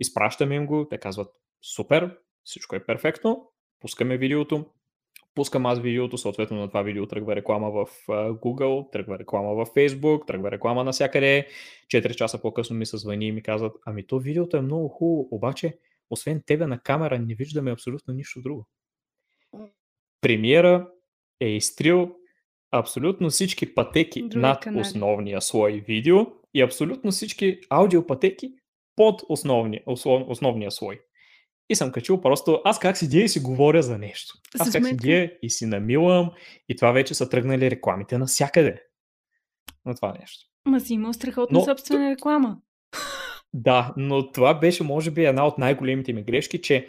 изпращам им го, те казват, супер, всичко е перфектно, пускаме видеото, пускам аз видеото, съответно на това видео тръгва реклама в Google, тръгва реклама в Facebook, тръгва реклама навсякъде. 4 часа по-късно ми се звъни и ми казват, ами то видеото е много хубаво, обаче освен тебе на камера не виждаме абсолютно нищо друго. Премиера е изтрил абсолютно всички пътеки Други над канали. основния слой видео и абсолютно всички аудиопътеки под основния, основния слой. И съм качил просто, аз как седя и си говоря за нещо. Аз как седя и си намилам и това вече са тръгнали рекламите навсякъде. На това нещо. Ма си имал страхотна но, собствена реклама. Да, но това беше може би една от най-големите ми грешки, че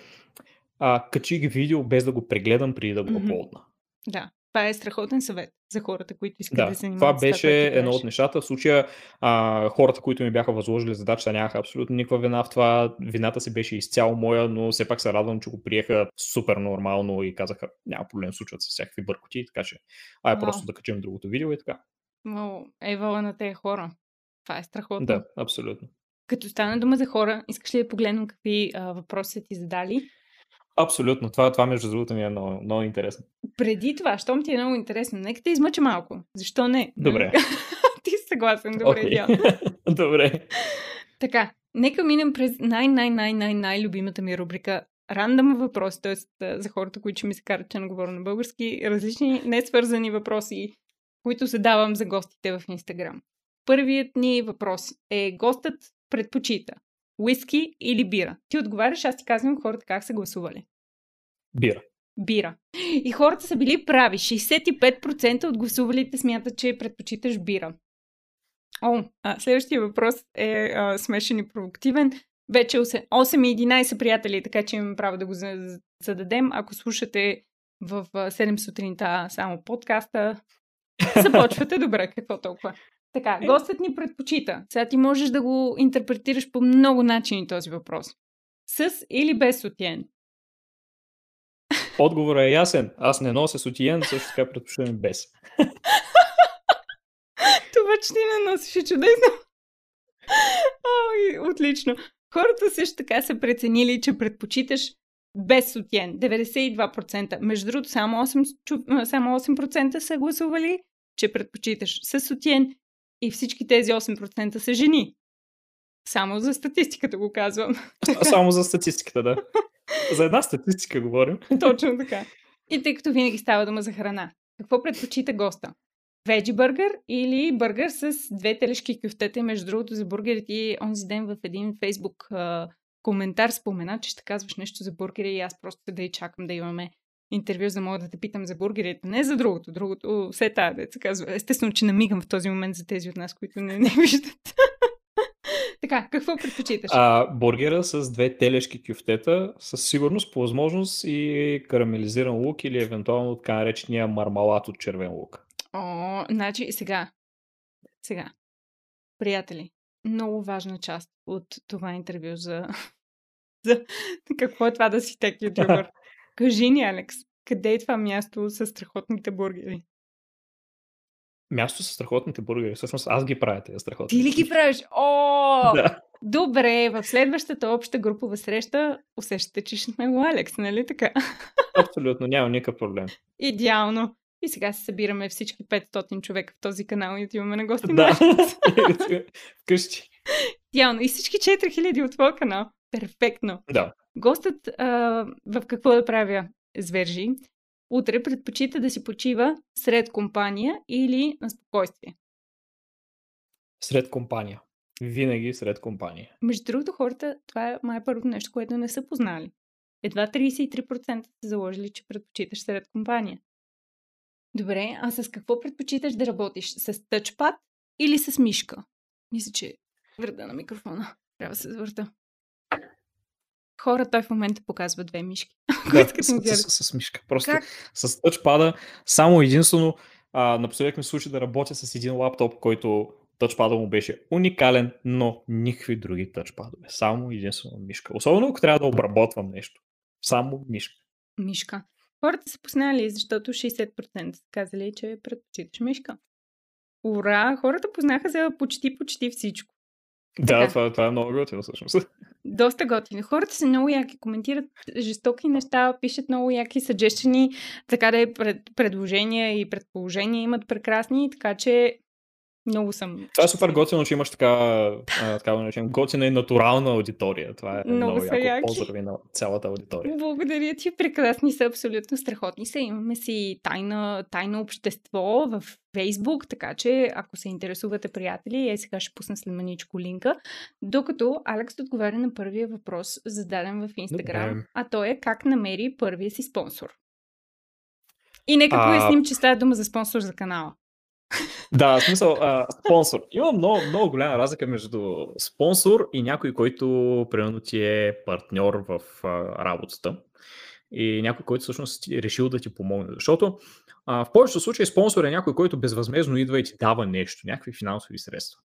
а, качих видео без да го прегледам преди да го. Mm-hmm. Да. Това е страхотен съвет за хората, които искат да, да се занимават. Това беше това, едно от нещата. В случая а, хората, които ми бяха възложили задачата, нямаха абсолютно никаква вина в това. Вината си беше изцяло моя, но все пак се радвам, че го приеха супер нормално и казаха, няма проблем, случват се всякакви бъркоти, така че ай просто да качим другото видео и така. Но евала на тези хора. Това е страхотно. Да, абсолютно. Като стане дума за хора, искаш ли да погледнем какви а, въпроси са ти задали? Абсолютно. Това, това между другото ми е много, много интересно. Преди това, щом ти е много интересно, нека те измъча малко. Защо не? Добре. ти си съгласен. Добре, okay. Добре. Така, нека минем през най-най-най-най-най-любимата ми рубрика рандъм въпроси, т.е. за хората, които ми се карат, че не говоря на български, различни несвързани въпроси, които задавам за гостите в Инстаграм. Първият ни въпрос е гостът предпочита Уиски или бира? Ти отговаряш, аз ти казвам хората как са гласували. Бира. Бира. И хората са били прави. 65% от гласувалите смятат, че предпочиташ бира. О, а, следващия въпрос е а, смешен и провокативен. Вече 8 и 11 приятели, така че имаме право да го зададем. Ако слушате в 7 сутринта само подкаста, започвате добре, какво толкова. Така, е. гостът ни предпочита. Сега ти можеш да го интерпретираш по много начини този въпрос. С или без сутиен? Отговорът е ясен. Аз не нося сутиен, също така предпочитам без. Това, че ти не носиш е чудесно. Ой, отлично. Хората също така са преценили, че предпочиташ без сутиен. 92%. Между другото, само 8%, само 8% са гласували, че предпочиташ с сутиен и всички тези 8% са жени. Само за статистиката го казвам. Само за статистиката, да. За една статистика говорим. Точно така. И тъй като винаги става дума за храна, какво предпочита госта? Веджи бъргър или бъргър с две телешки кюфтета? Между другото, за бургерите онзи ден в един фейсбук коментар спомена, че ще казваш нещо за бургери и аз просто да и чакам да имаме интервю, за да мога да те питам за бургерите. Не за другото. Другото, все тая деца казва. Естествено, че намигам в този момент за тези от нас, които не, не виждат. така, какво предпочиташ? А, бургера с две телешки кюфтета, със сигурност, по възможност и карамелизиран лук или евентуално така наречения мармалат от червен лук. О, значи сега. Сега. Приятели, много важна част от това интервю за, за какво е това да си тек ютубър. Кажи ни, Алекс, къде е това място с страхотните бургери? Място с страхотните бургери. Всъщност аз ги правя тези страхотни. Ти ли ги правиш? О! Да. Добре, в следващата обща групова среща усещате, че ще сме го Алекс, нали така? Абсолютно, няма никакъв проблем. Идеално. И сега се събираме всички 500 човека в този канал и отиваме на гости. Да, вкъщи. Идеално. И всички 4000 от твоя канал. Перфектно. Да. Гостът а, в какво да правя звержи, утре предпочита да си почива сред компания или на спокойствие. Сред компания. Винаги сред компания. Между другото, хората, това е май първото нещо, което не са познали. Едва 33% са заложили, че предпочиташ сред компания. Добре, а с какво предпочиташ да работиш? С тъчпад или с мишка? Мисля, че върда на микрофона. Трябва да се завърта хора, той в момента показва две мишки. Да, с, с, с, мишка. Просто как? с тъчпада само единствено А, напоследък ми случи да работя с един лаптоп, който тъчпада му беше уникален, но никакви други тъчпадове. Само единствено мишка. Особено ако трябва да обработвам нещо. Само мишка. Мишка. Хората са познали, защото 60% са казали, че предпочиташ мишка. Ура! Хората познаха за почти-почти всичко. Да, така. това, това е много готино всъщност. Доста готини. Хората са много яки, коментират жестоки неща, пишат много яки съджещени, така да е пред, предложения и предположения имат прекрасни, така че много съм. Това е супер готино, че имаш така, така да наречем, готина и натурална аудитория. Това е много, много яко. Поздрави на цялата аудитория. Благодаря ти. Прекрасни са, абсолютно страхотни са. Имаме си тайна, тайно общество в Фейсбук, така че ако се интересувате, приятели, е сега ще пусна след маничко линка. Докато Алекс отговаря на първия въпрос, зададен в Инстаграм, а то е как намери първия си спонсор. И нека а... поясним, че става дума за спонсор за канала. Да, в смисъл, а, спонсор. Има много, много голяма разлика между спонсор и някой, който примерно ти е партньор в а, работата и някой, който всъщност е решил да ти помогне. Защото а, в повечето случаи спонсор е някой, който безвъзмезно идва и ти дава нещо, някакви финансови средства.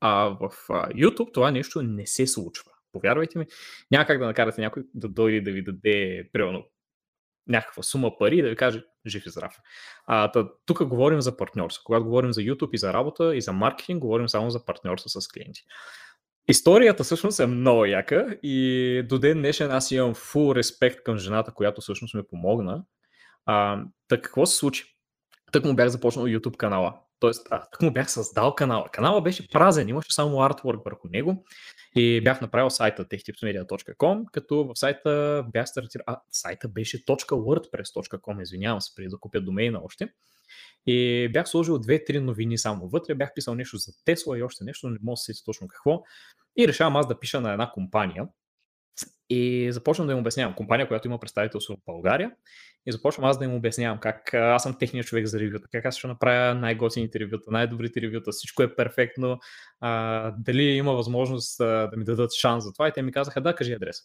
А в а, YouTube това нещо не се случва. Повярвайте ми, няма как да накарате някой да дойде да ви даде, примерно, някаква сума пари и да ви каже жив и здрав. А, тук говорим за партньорство. Когато говорим за YouTube и за работа и за маркетинг, говорим само за партньорство с клиенти. Историята всъщност е много яка и до ден днешен аз имам фул респект към жената, която всъщност ми помогна. А, так какво се случи? Тък му бях започнал YouTube канала. Тоест, а, тък му бях създал канала. Канала беше празен, имаше само артворк върху него и бях направил сайта techtipsmedia.com, като в сайта бях стартирал... А, сайта беше .wordpress.com, извинявам се, преди да купя домейна още. И бях сложил две-три новини само вътре, бях писал нещо за Тесла и още нещо, не мога да се точно какво. И решавам аз да пиша на една компания, и започвам да им обяснявам. Компания, която има представителство в България. И започвам аз да им обяснявам как аз съм техният човек за ревюта, как аз ще направя най-готините ревюта, най-добрите ревюта, всичко е перфектно, а, дали има възможност а, да ми дадат шанс за това. И те ми казаха, да, кажи адрес.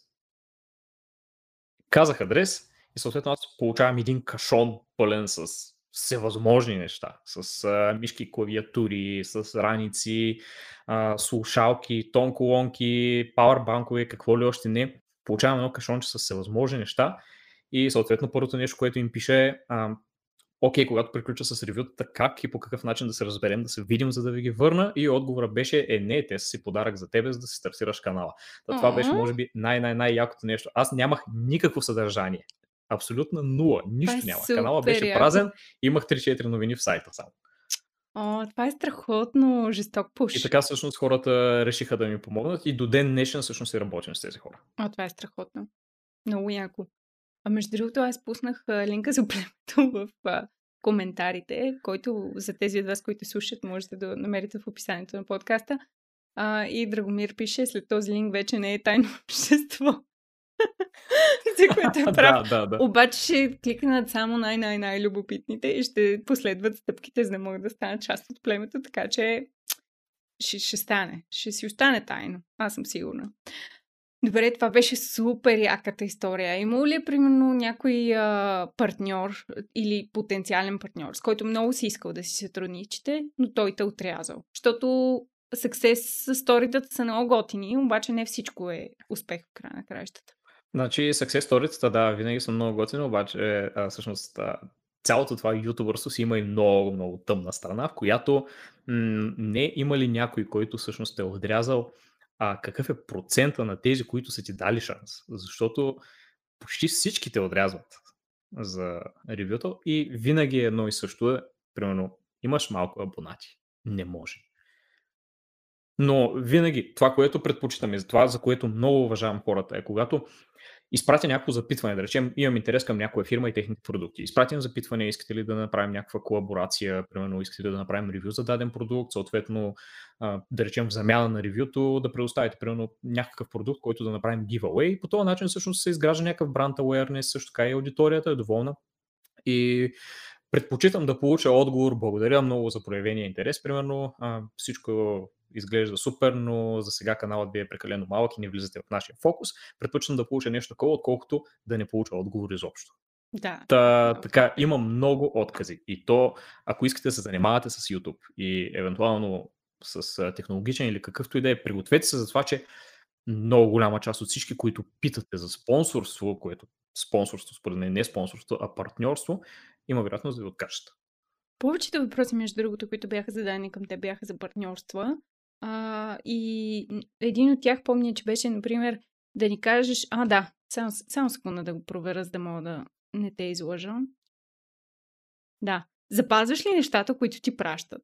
Казах адрес и съответно аз получавам един кашон пълен с всевъзможни неща, с а, мишки, клавиатури, с раници, а, слушалки, тон колонки, пауърбанкове, какво ли още не. Получавам едно кашонче с всевъзможни неща и съответно първото нещо, което им пише е окей, когато приключа с ревютата, как и по какъв начин да се разберем, да се видим, за да ви ги върна. И отговора беше, е не, те са си подарък за тебе, за да си стартираш канала. Та, това беше, може би, най-най-най-якото нещо. Аз нямах никакво съдържание. Абсолютно нула. Нищо е няма. Канала беше празен. Имах 3-4 новини в сайта само. О, това е страхотно, жесток пуш. И така всъщност хората решиха да ми помогнат и до ден днешен всъщност се работим с тези хора. О, това е страхотно. Много яко. А между другото, аз пуснах линка за племето в а, коментарите, който за тези от вас, които слушат, можете да намерите в описанието на подкаста. А, и Драгомир пише, след този линк вече не е тайно общество. За което е прав. да, да, да. Обаче ще кликнат само най-най-най-любопитните и ще последват стъпките, за да могат да станат част от племето, така че ще, ще стане. Ще си остане тайно. Аз съм сигурна. Добре, това беше супер яката история. Има ли, примерно, някой а, партньор или потенциален партньор, с който много си искал да си сътрудничите, но той те отрязал? Защото success сторитата са много готини, обаче не всичко е успех в края на краищата. Значи, success stories да, винаги са много готини, обаче а, всъщност а, цялото това ютубърство си има и много, много тъмна страна, в която м- не има ли някой, който всъщност е отрязал а, какъв е процента на тези, които са ти дали шанс. Защото почти всички те отрязват за ревюто и винаги е едно и също е, примерно, имаш малко абонати. Не може. Но винаги това, което предпочитаме, това, за което много уважавам хората, е когато изпратя някакво запитване, да речем, имам интерес към някоя фирма и техните продукти. Изпратим запитване, искате ли да направим някаква колаборация, примерно искате да направим ревю за даден продукт, съответно, да речем, в замяна на ревюто да предоставите, примерно, някакъв продукт, който да направим giveaway. По този начин всъщност се изгражда някакъв бранд awareness, също така и аудиторията е доволна. И предпочитам да получа отговор, благодаря много за проявения интерес, примерно, всичко изглежда супер, но за сега каналът ви е прекалено малък и не влизате в нашия фокус. Предпочитам да получа нещо такова, отколкото да не получа отговор изобщо. Да. Та, така, има много откази. И то, ако искате да се занимавате с YouTube и евентуално с технологичен или какъвто и да е, пригответе се за това, че много голяма част от всички, които питате за спонсорство, което спонсорство, според мен не спонсорство, а партньорство, има вероятност да ви откажат. Повечето въпроси, между другото, които бяха зададени към те, бяха за партньорства. А, и един от тях помня, че беше, например, да ни кажеш, а да, само, само секунда да го проверя, за да мога да не те излъжа. Да. Запазваш ли нещата, които ти пращат?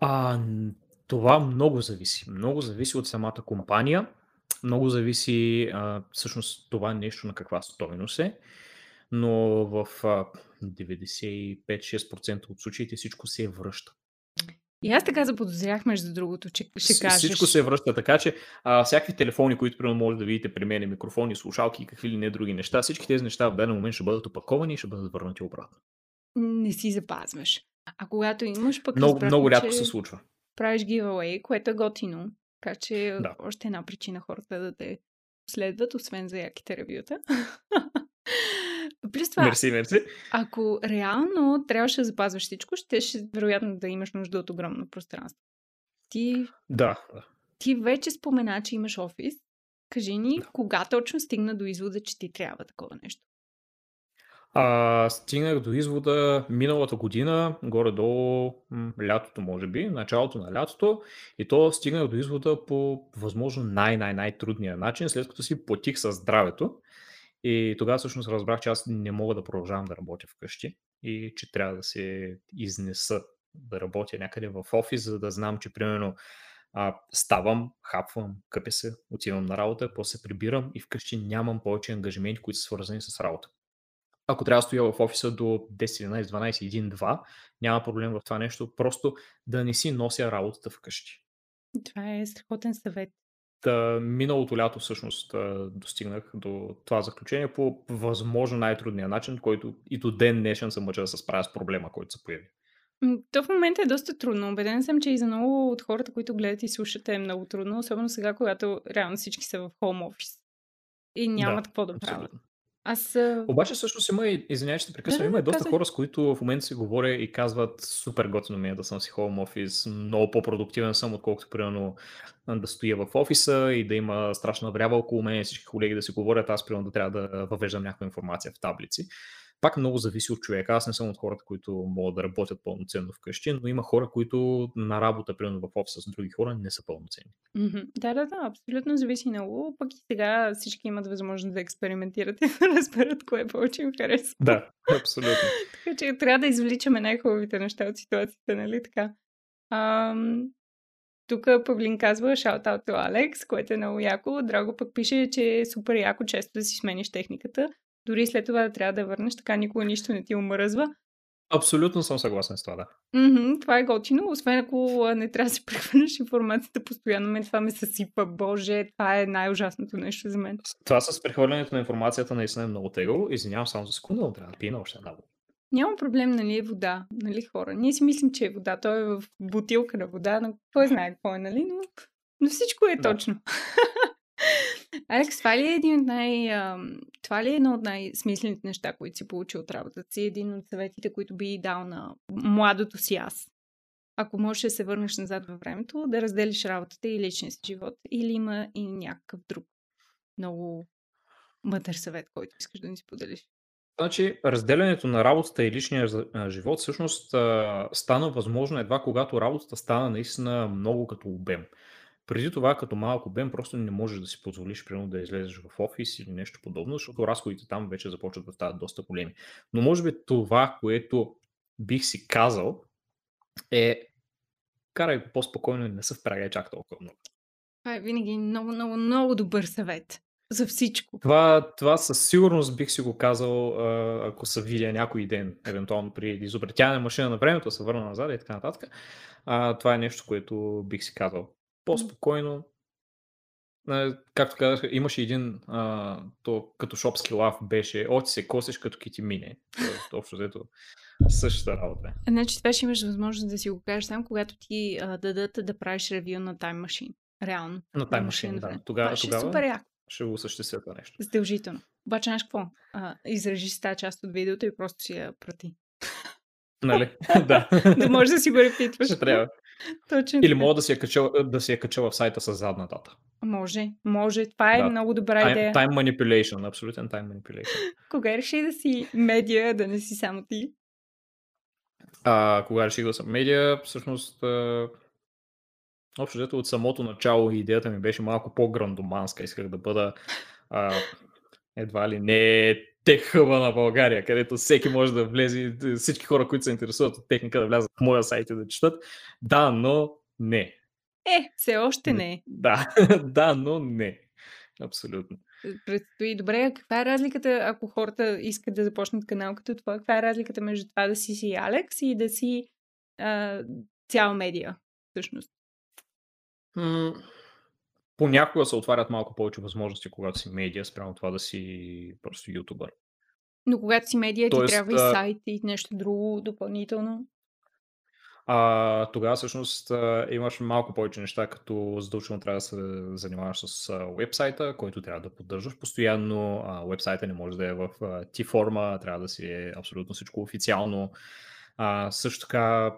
А, това много зависи. Много зависи от самата компания. Много зависи а, всъщност това нещо на каква стойност е. Но в а, 95-6% от случаите всичко се връща. И аз така заподозрях, между другото, че ще кажеш. Всичко се връща, така че а, всякакви телефони, които примерно може да видите при мен, микрофони, слушалки и какви ли не други неща, всички тези неща в даден момент ще бъдат опаковани и ще бъдат върнати обратно. Не си запазваш. А когато имаш пък... Много, много рядко се случва. Правиш giveaway, което е готино. Така че да. още една причина хората да те следват, освен за яките ревюта. Плюс това, мерси, мерси. ако реално трябваше да запазваш всичко, ще, ще вероятно да имаш нужда от огромно пространство. Ти, да. ти вече спомена, че имаш офис. Кажи ни, да. кога точно стигна до извода, че ти трябва такова нещо? А, стигнах до извода миналата година, горе-долу м- лятото, може би, началото на лятото, и то стигнах до извода по възможно най-най-най-трудния начин, след като си платих със здравето. И тогава всъщност разбрах, че аз не мога да продължавам да работя вкъщи и че трябва да се изнеса да работя някъде в офис, за да знам, че примерно а, ставам, хапвам, къпя се, отивам на работа, после се прибирам и вкъщи нямам повече ангажименти, които са свързани с работа. Ако трябва да стоя в офиса до 10, 11, 12, 1, 2, няма проблем в това нещо, просто да не си нося работата вкъщи. Това е страхотен съвет. Та, миналото лято всъщност достигнах до това заключение по възможно най-трудния начин, който и до ден днешен се мъча да се справя с проблема, който се появи. То в момента е доста трудно. Обеден съм, че и за много от хората, които гледат и слушат е много трудно, особено сега, когато реално всички са в хоум офис и нямат да, какво да правят. Аз. Обаче всъщност има и, извинявай, че прекъсвам, да, има и доста казах. хора, с които в момента си говоря и казват супер готино ми е да съм си хоум офис, много по-продуктивен съм, отколкото примерно да стоя в офиса и да има страшна врява около мен, всички колеги да си говорят, аз примерно да трябва да въвеждам някаква информация в таблици. Пак много зависи от човека. Аз не съм от хората, които могат да работят пълноценно вкъщи, но има хора, които на работа, примерно в офиса с други хора, не са пълноценни. Mm-hmm. Да, да, да, абсолютно зависи много. Пък и сега всички имат възможност да експериментират и да разберат кое повече им харесва. Да, абсолютно. така че трябва да извличаме най-хубавите неща от ситуацията, нали така? Ам... Тук Павлин казва shout to Алекс, което е много яко. Драго пък пише, че е супер яко често да си смениш техниката. Дори след това да трябва да върнеш, така никога нищо не ти омръзва. Абсолютно съм съгласен с това, да. Mm-hmm, това е готино, освен ако не трябва да си прехвърляш информацията постоянно. Мен това ме съсипа, боже, това е най-ужасното нещо за мен. Това с прехвърлянето на информацията наистина е много тегаво. Извинявам само за секунда, но трябва да пия още една вода. Няма проблем, нали, е вода, нали, хора. Ние си мислим, че е вода. Той е в бутилка на вода, но кой знае какво е, нали, но, но всичко е да. точно. Алекс, това ли е един от най... Това ли е едно от най-смислените неща, които си получил от работата си? Един от съветите, които би дал на младото си аз? Ако можеш да се върнеш назад във времето, да разделиш работата и личния си живот. Или има и някакъв друг много мъдър съвет, който искаш да ни споделиш? Значи, разделянето на работата и личния живот всъщност стана възможно едва когато работата стана наистина много като обем. Преди това, като малък обем, просто не можеш да си позволиш, примерно, да излезеш в офис или нещо подобно, защото разходите там вече започват да стават доста големи. Но може би това, което бих си казал, е карай по-спокойно и не се впрягай чак толкова много. Това е винаги много, много, много добър съвет за всичко. Това, това със сигурност бих си го казал, ако се видя някой ден, евентуално при изобретяване машина на времето, се върна назад и така нататък. А, това е нещо, което бих си казал по-спокойно. Както казах, имаше един, а, то като шопски лав беше, о, ти се косиш като ки ти мине. общо взето същата работа. Значи това ще имаш възможност да си го кажеш сам, когато ти а, дадат да правиш ревю на Time Machine. Реално. На Time Machine, да. Тогава, това ще тогава супер яко. ще го осъществя това нещо. Задължително. Обаче, знаеш какво? А, изрежи си тази част от видеото и просто си я прати. Нали? да. да можеш да си го репитваш. Ще трябва. Точно Или мога да си я кача, да си я кача в сайта с задна дата. Може, може. Това е Да. много добра Time, идея. time manipulation, абсолютен time manipulation. Кога реши да си медиа, да не си само ти? А, кога реших да съм медиа, всъщност а, общо взето от самото начало идеята ми беше малко по-грандоманска. Исках да бъда а, едва ли не тех хъба на България, където всеки може да влезе, всички хора, които се интересуват от техника, да влязат в моя сайт и да четат. Да, но не. Е, все още не. Да, да, но не. Абсолютно. Предстои. Добре, каква е разликата, ако хората искат да започнат канал като това? Каква е разликата между това да си си Алекс и да си а, цял медиа, всъщност? М, Понякога се отварят малко повече възможности, когато си медиа, спрямо това да си просто ютубър. Но когато си медиа, ти Тоест, трябва и а- сайт и нещо друго допълнително. А, тогава всъщност имаш малко повече неща, като задължително трябва да се занимаваш с вебсайта, който трябва да поддържаш постоянно. А, вебсайта не може да е в T форма, трябва да си е абсолютно всичко официално. А, също така,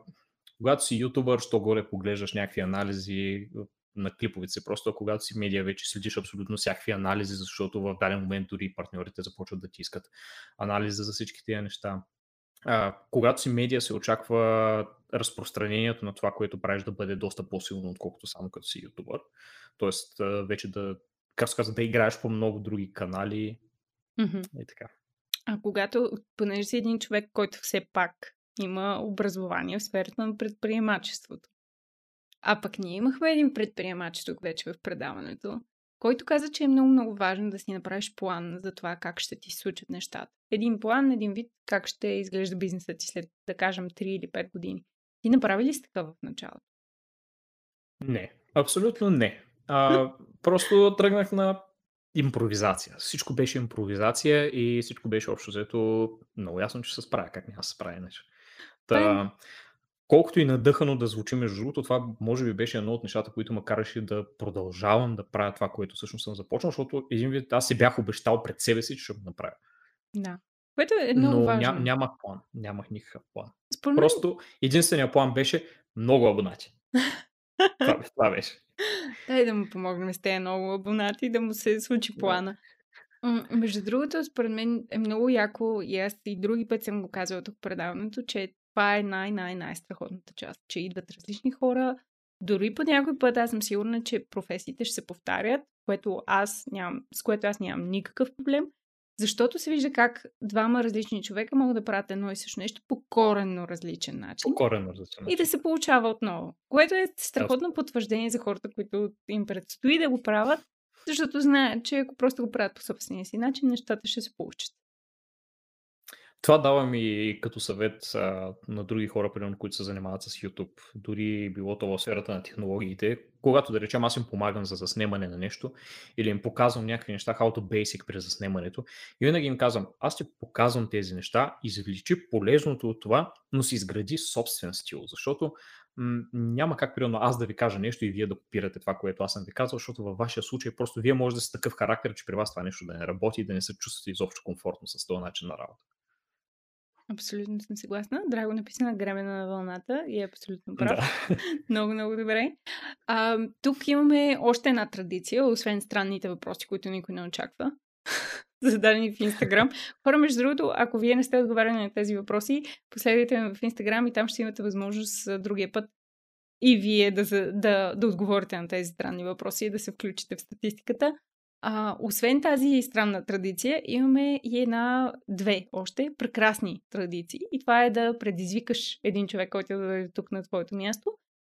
когато си ютубър, що горе поглеждаш някакви анализи на клиповете си, просто когато си медиа вече следиш абсолютно всякакви анализи, защото в даден момент дори партньорите започват да ти искат анализи за всички тези неща а, когато си медиа, се очаква разпространението на това, което правиш да бъде доста по-силно, отколкото само като си ютубър. Тоест, вече да, как се казва, да играеш по много други канали Мгм. и така. А когато, понеже си един човек, който все пак има образование в сферата на предприемачеството. А пък ние имахме един предприемач тук вече в предаването, който каза, че е много, много важно да си направиш план за това как ще ти случат нещата. Един план, един вид как ще изглежда бизнесът ти след, да кажем, 3 или 5 години. Ти направи ли си такъв в началото? Не, абсолютно не. А, просто тръгнах на импровизация. Всичко беше импровизация и всичко беше общо взето много ясно, че се справя. Как няма да се справя иначе. Та, колкото и надъхано да звучи между другото, това може би беше едно от нещата, които ме караше да продължавам да правя това, което всъщност съм започнал, защото един вид аз си бях обещал пред себе си, че ще го направя. Да. Което е много Но важно. ня, нямах план. Нямах никакъв план. Мен- Просто единственият план беше много абонати. Това, това беше. Дай да му помогнем с тези много абонати, да му се случи плана. Между другото, според мен е много яко и аз и други път съм го казвала тук в предаването, че това е най-най-най-страхотната част, че идват различни хора. Дори по някой път аз съм сигурна, че професиите ще се повтарят, което аз нямам, с което аз нямам никакъв проблем, защото се вижда как двама различни човека могат да правят едно и също нещо по коренно различен начин Коренно различен. и да се получава отново. Което е страхотно потвърждение за хората, които им предстои да го правят, защото знаят, че ако просто го правят по собствения си начин, нещата ще се получат. Това давам и като съвет а, на други хора, примерно, които се занимават с YouTube, дори било то в сферата на технологиите. Когато, да речем, аз им помагам за заснемане на нещо или им показвам някакви неща, how to basic при заснемането, и винаги им казвам, аз ти показвам тези неща, извлечи полезното от това, но си изгради собствен стил, защото м- няма как, примерно, аз да ви кажа нещо и вие да копирате това, което аз съм ви казал, защото във вашия случай просто вие може да сте такъв характер, че при вас това нещо да не работи и да не се чувствате изобщо комфортно с този начин на работа. Абсолютно съм съгласна. Драго написа на гремена на вълната и е абсолютно прав. Да. Много, много добре. А, тук имаме още една традиция, освен странните въпроси, които никой не очаква. Зададени в Инстаграм. Хора, между другото, ако вие не сте отговаряли на тези въпроси, последвайте ме в Инстаграм и там ще имате възможност другия път и вие да, да, да отговорите на тези странни въпроси и да се включите в статистиката. А, освен тази странна традиция, имаме и една, две още прекрасни традиции. И това е да предизвикаш един човек, който да дойде тук на твоето място.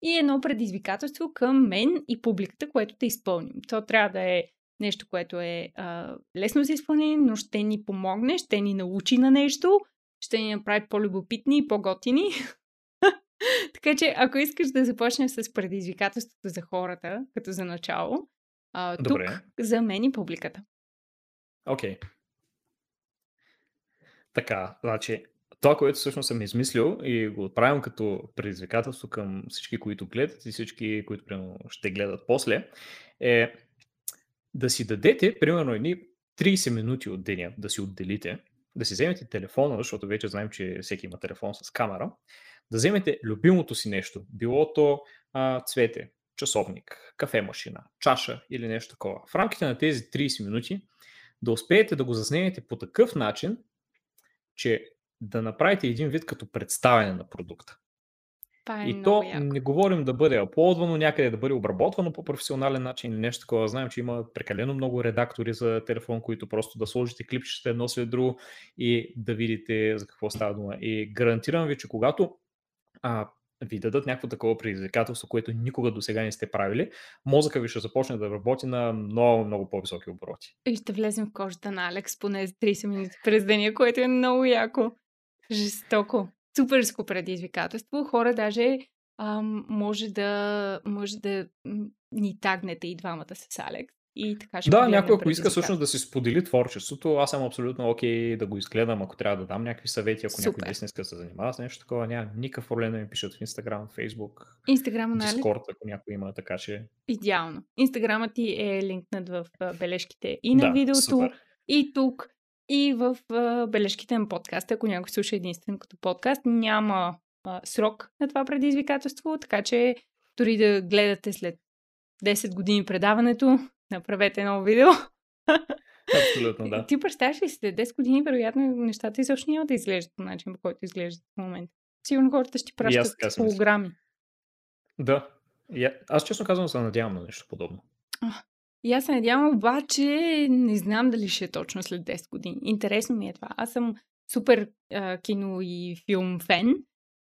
И едно предизвикателство към мен и публиката, което да изпълним. То трябва да е нещо, което е а, лесно за изпълнение, но ще ни помогне, ще ни научи на нещо, ще ни направи по-любопитни и по-готини. така че, ако искаш да започнем с предизвикателството за хората, като за начало, а, тук Добре. за мен и публиката. Окей. Така, значи, това, което всъщност съм измислил и го отправям като предизвикателство към всички, които гледат и всички, които примерно, ще гледат после, е да си дадете, примерно, едни 30 минути от деня да си отделите, да си вземете телефона, защото вече знаем, че всеки има телефон с камера, да вземете любимото си нещо, било то а, цвете, часовник, кафе машина, чаша или нещо такова. В рамките на тези 30 минути да успеете да го заснемете по такъв начин, че да направите един вид като представяне на продукта. Това е И то яко. не говорим да бъде аплодвано, някъде да бъде обработвано по професионален начин или нещо такова. Знаем, че има прекалено много редактори за телефон, които просто да сложите клипчета едно след друго и да видите за какво става дума. И гарантирам ви, че когато а, ви дадат някакво такова предизвикателство, което никога до сега не сте правили, мозъка ви ще започне да работи на много, много по-високи обороти. И ще влезем в кожата на Алекс поне за 30 минути през деня, което е много яко. Жестоко. Суперско предизвикателство. Хора даже ам, може да, може да ни тагнете и двамата с Алекс. И така ще Да, някой ако иска всъщност да си сподели творчеството, аз съм абсолютно окей да го изгледам, ако трябва да дам някакви съвети, ако някой Супер. наистина иска да се занимава с нещо такова, няма никакъв проблем да ми пишат в Instagram, Facebook, Инстаграма на Алекс Discord, ако някой има, така че идеално. Инстаграмът ти е линкнат в бележките и на да, видеото, супер. и тук, и в бележките на подкаста. Ако някой слуша единствено като подкаст, няма а, срок на това предизвикателство, така че дори да гледате след 10 години предаването, направете ново видео. Абсолютно, да. Ти представяш ли си, след 10 години, вероятно нещата изобщо няма да изглеждат по начин, по който изглеждат в момента. Сигурно хората ще ти пращат холограми. Да. А- аз честно казвам се надявам на нещо подобно. И аз се надявам, обаче не знам дали ще е точно след 10 години. Интересно ми е това. Аз съм супер а, кино и филм фен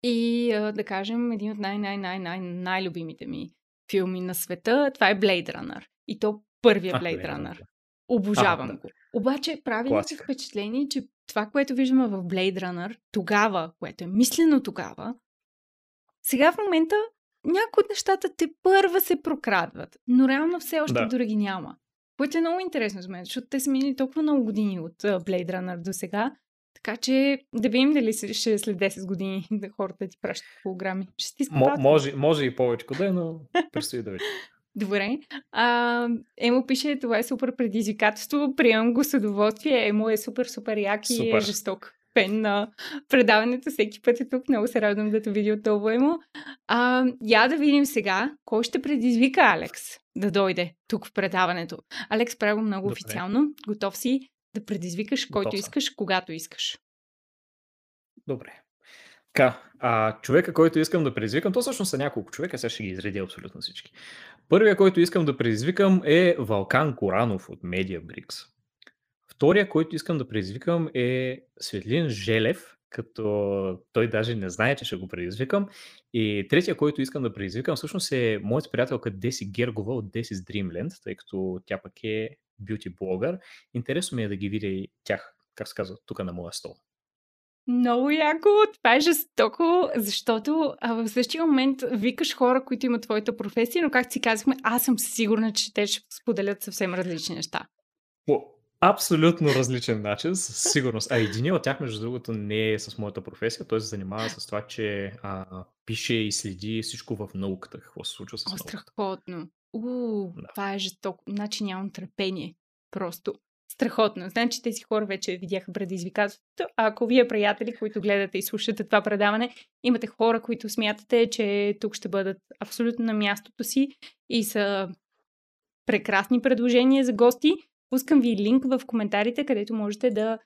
и а, да кажем един от най-най-най-най-най-любимите ми филми на света, това е Blade Runner. И то първия А, Blade Runner. Обожавам да. го. Обаче прави ми се Класика. впечатление, че това, което виждаме в Blade Runner, тогава, което е мислено тогава, сега в момента някои от нещата те първа се прокрадват, но реално все още Да. дори ги няма. Което е много интересно за мен, защото те са минали толкова много години от а, Blade Runner до сега, така че да видим дали ще след 10 години да хората ти пращат програми. Ще си Мо, може, може и повече да е, но предстои да видим. Добре. А, Емо пише, това е супер предизвикателство, приемам го с удоволствие. Емо е супер, супер як и е Супер. жесток фен на предаването. Всеки път е тук. Много се радвам да те видя отново, Емо. А, я да видим сега, кой ще предизвика Алекс да дойде тук в предаването. Алекс прави го много Добре. официално. Готов си да предизвикаш който Готов съм. искаш, когато искаш. Добре. Така, а, човека, който искам да предизвикам, то всъщност са няколко човека, сега ще ги изредя абсолютно всички. Първия, който искам да предизвикам е Валкан Коранов от MediaBricks. Втория, който искам да предизвикам е Светлин Желев, като той даже не знае, че ще го предизвикам. И третия, който искам да предизвикам, всъщност е моят приятелка Деси Гергова от Desi's Dreamland, тъй като тя пък е бюти блогър. Интересно ми е да ги видя и тях, как се казва, тук на моя стол. Много яко, това е жестоко, защото а, в същия момент викаш хора, които имат твоята професия, но както си казахме, аз съм сигурна, че те ще споделят съвсем различни неща. По абсолютно различен начин, със сигурност. А един от тях, между другото, не е с моята професия, той се занимава с това, че а, пише и следи всичко в науката, какво се случва с О, науката. страхотно. У, Да. това е жестоко. Значи нямам търпение. Просто. Страхотно. Значи тези хора вече видяха предизвикателството. А ако вие, приятели, които гледате и слушате това предаване, имате хора, които смятате, че тук ще бъдат абсолютно на мястото си и са прекрасни предложения за гости, пускам ви линк в коментарите, където можете да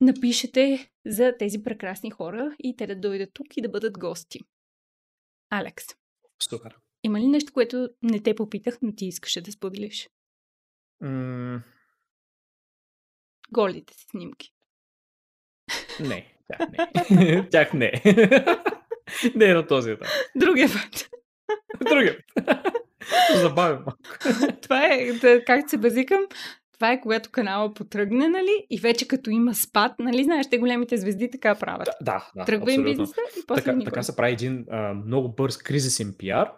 напишете за тези прекрасни хора и те да дойдат тук и да бъдат гости. Алекс, Супер. има ли нещо, което не те попитах, но ти искаше да споделиш? М- Голите си снимки. не, тях не. тях не. не е на този етап. Другия път. Другия. Забавим малко. това е, да, как се базикам, това е когато канала потръгне, нали? И вече като има спад, нали? Знаеш, те големите звезди така правят. Да, да, Тръгва им бизнеса и после Така, никой. така се прави един а, много бърз кризисен пиар,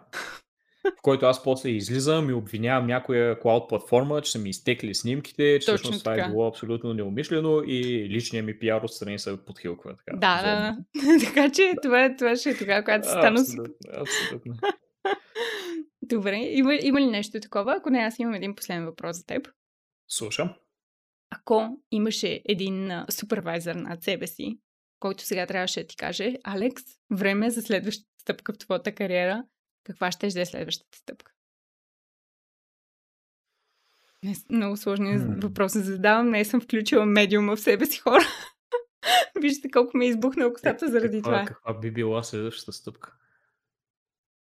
в който аз после излизам и обвинявам някоя клауд платформа, че са ми изтекли снимките, че Точно всъщност това така. е било абсолютно неумишлено и личният ми пиар отстрани се подхилква. Така, Да, да, така че това, това ще е тогава, когато стана. Абсолютно, абсолютно. Добре, има, има ли нещо такова? Ако не, аз имам един последен въпрос за теб. Слушам. ако имаше един супервайзър над себе си, който сега трябваше да ти каже, Алекс, време е за следващата стъпка в твоята кариера, каква ще е следващата стъпка? Не, много сложни hmm. въпроси задавам. Не съм включила медиума в себе си хора. Виждате колко ми е избухнал косата заради каква, това. Каква би била следващата стъпка?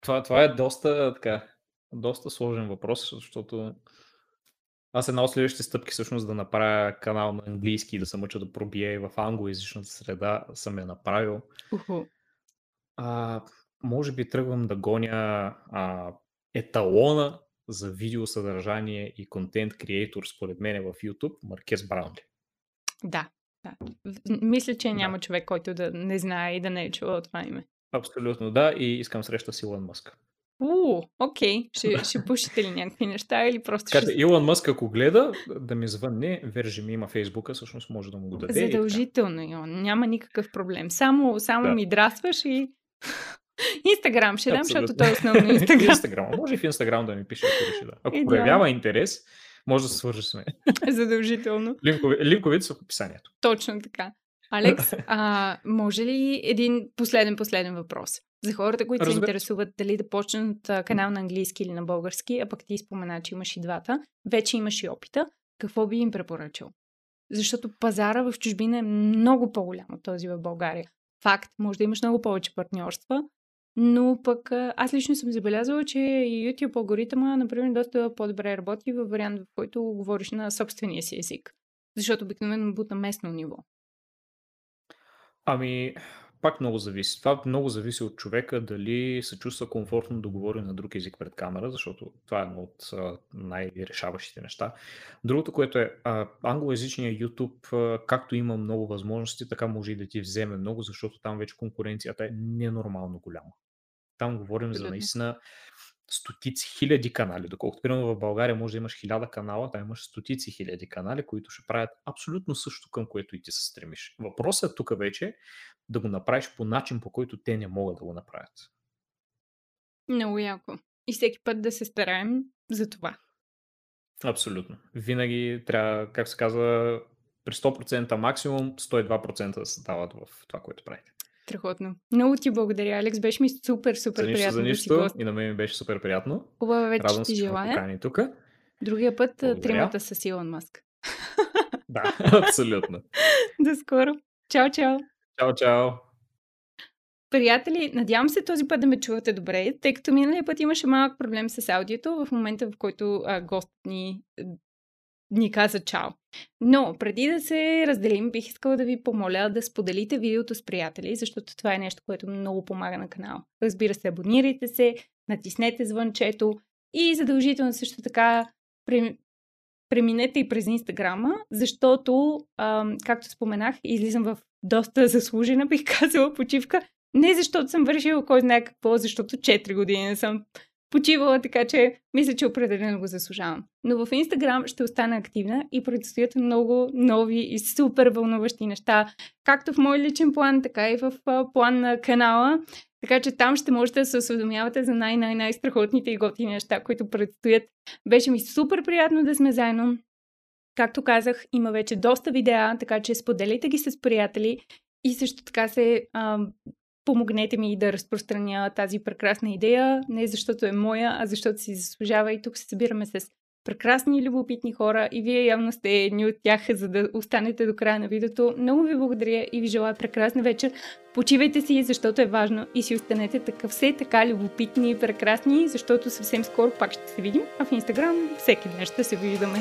Това, това е доста, така, доста сложен въпрос, защото аз една от следващите стъпки всъщност да направя канал на английски и да се мъча да пробие в англоязичната среда съм я направил. Uh-huh. А, може би тръгвам да гоня а, еталона за видеосъдържание и контент креатор според мен в YouTube, Маркес Браунли. Да, да. Мисля, че няма да. човек, който да не знае и да не е чувал това име. Абсолютно, да. И искам среща с Илон Мъск. У, окей. Ще, ще пушите ли някакви неща или просто Кате, ще... Илон Мъск, ако гледа, да ми звънне, вержи ми има Фейсбука, всъщност може да му го даде. Задължително, Илон. Няма никакъв проблем. Само, само да. ми драстваш и... Инстаграм ще дам, защото той е основно Инстаграм. Инстаграм. Може и в Инстаграм да ми пише, ако реши да. Ако Идеално. проявява интерес, може да се свържи с мен. Задължително. Линкови, линковите са в описанието. Точно така. Алекс, а, може ли един последен, последен въпрос? За хората, които Разбира. се интересуват дали да почнат канал на английски или на български, а пък ти спомена, че имаш и двата, вече имаш и опита, какво би им препоръчал? Защото пазара в чужбина е много по-голям от този в България. Факт, може да имаш много повече партньорства, но пък аз лично съм забелязала, че и YouTube алгоритъма, например, доста по-добре работи във вариант, в който говориш на собствения си език. Защото обикновено бута местно ниво. Ами, пак много зависи. Това много зависи от човека дали се чувства комфортно да говори на друг език пред камера, защото това е едно от най-решаващите неща. Другото, което е а, англоязичният YouTube, а, както има много възможности, така може и да ти вземе много, защото там вече конкуренцията е ненормално голяма. Там говорим за наистина стотици хиляди канали, доколкото примерно в България може да имаш хиляда канала, там имаш стотици хиляди канали, които ще правят абсолютно също към което и ти се стремиш. Въпросът тук вече да го направиш по начин, по който те не могат да го направят. Много яко. И всеки път да се стараем за това. Абсолютно. Винаги трябва, как се казва, при 100% максимум, 102% да се дават в това, което правите. Страхотно. Много ти благодаря, Алекс. Беше ми супер, супер за приятно за нищо, да си И на мен ми беше супер приятно. Хубава вече Радвам ти желая. тук. Другия път благодаря. тримата с Илон Маск. Да, абсолютно. До скоро. Чао, чао. Чао, чао. Приятели, надявам се този път да ме чувате добре, тъй като миналия път имаше малък проблем с аудиото в момента, в който а, гост ни, ни каза чао. Но преди да се разделим, бих искала да ви помоля да споделите видеото с приятели, защото това е нещо, което много помага на канала. Разбира се, абонирайте се, натиснете звънчето и задължително също така преминете и през Инстаграма, защото, а, както споменах, излизам в доста заслужена, бих казала, почивка. Не защото съм вършила кой знае какво, защото 4 години не съм почивала, така че мисля, че определено го заслужавам. Но в Инстаграм ще остана активна и предстоят много нови и супер вълнуващи неща, както в мой личен план, така и в план на канала. Така че там ще можете да се осведомявате за най-най-най-страхотните и готини неща, които предстоят. Беше ми супер приятно да сме заедно. Както казах, има вече доста видеа, така че споделяйте ги с приятели и също така се а, помогнете ми да разпространя тази прекрасна идея, не защото е моя, а защото си заслужава и тук се събираме с прекрасни и любопитни хора и вие явно сте едни от тях, за да останете до края на видеото. Много ви благодаря и ви желая прекрасна вечер. Почивайте си, защото е важно и си останете такъв все така любопитни и прекрасни, защото съвсем скоро пак ще се видим, а в Инстаграм всеки ден ще се виждаме.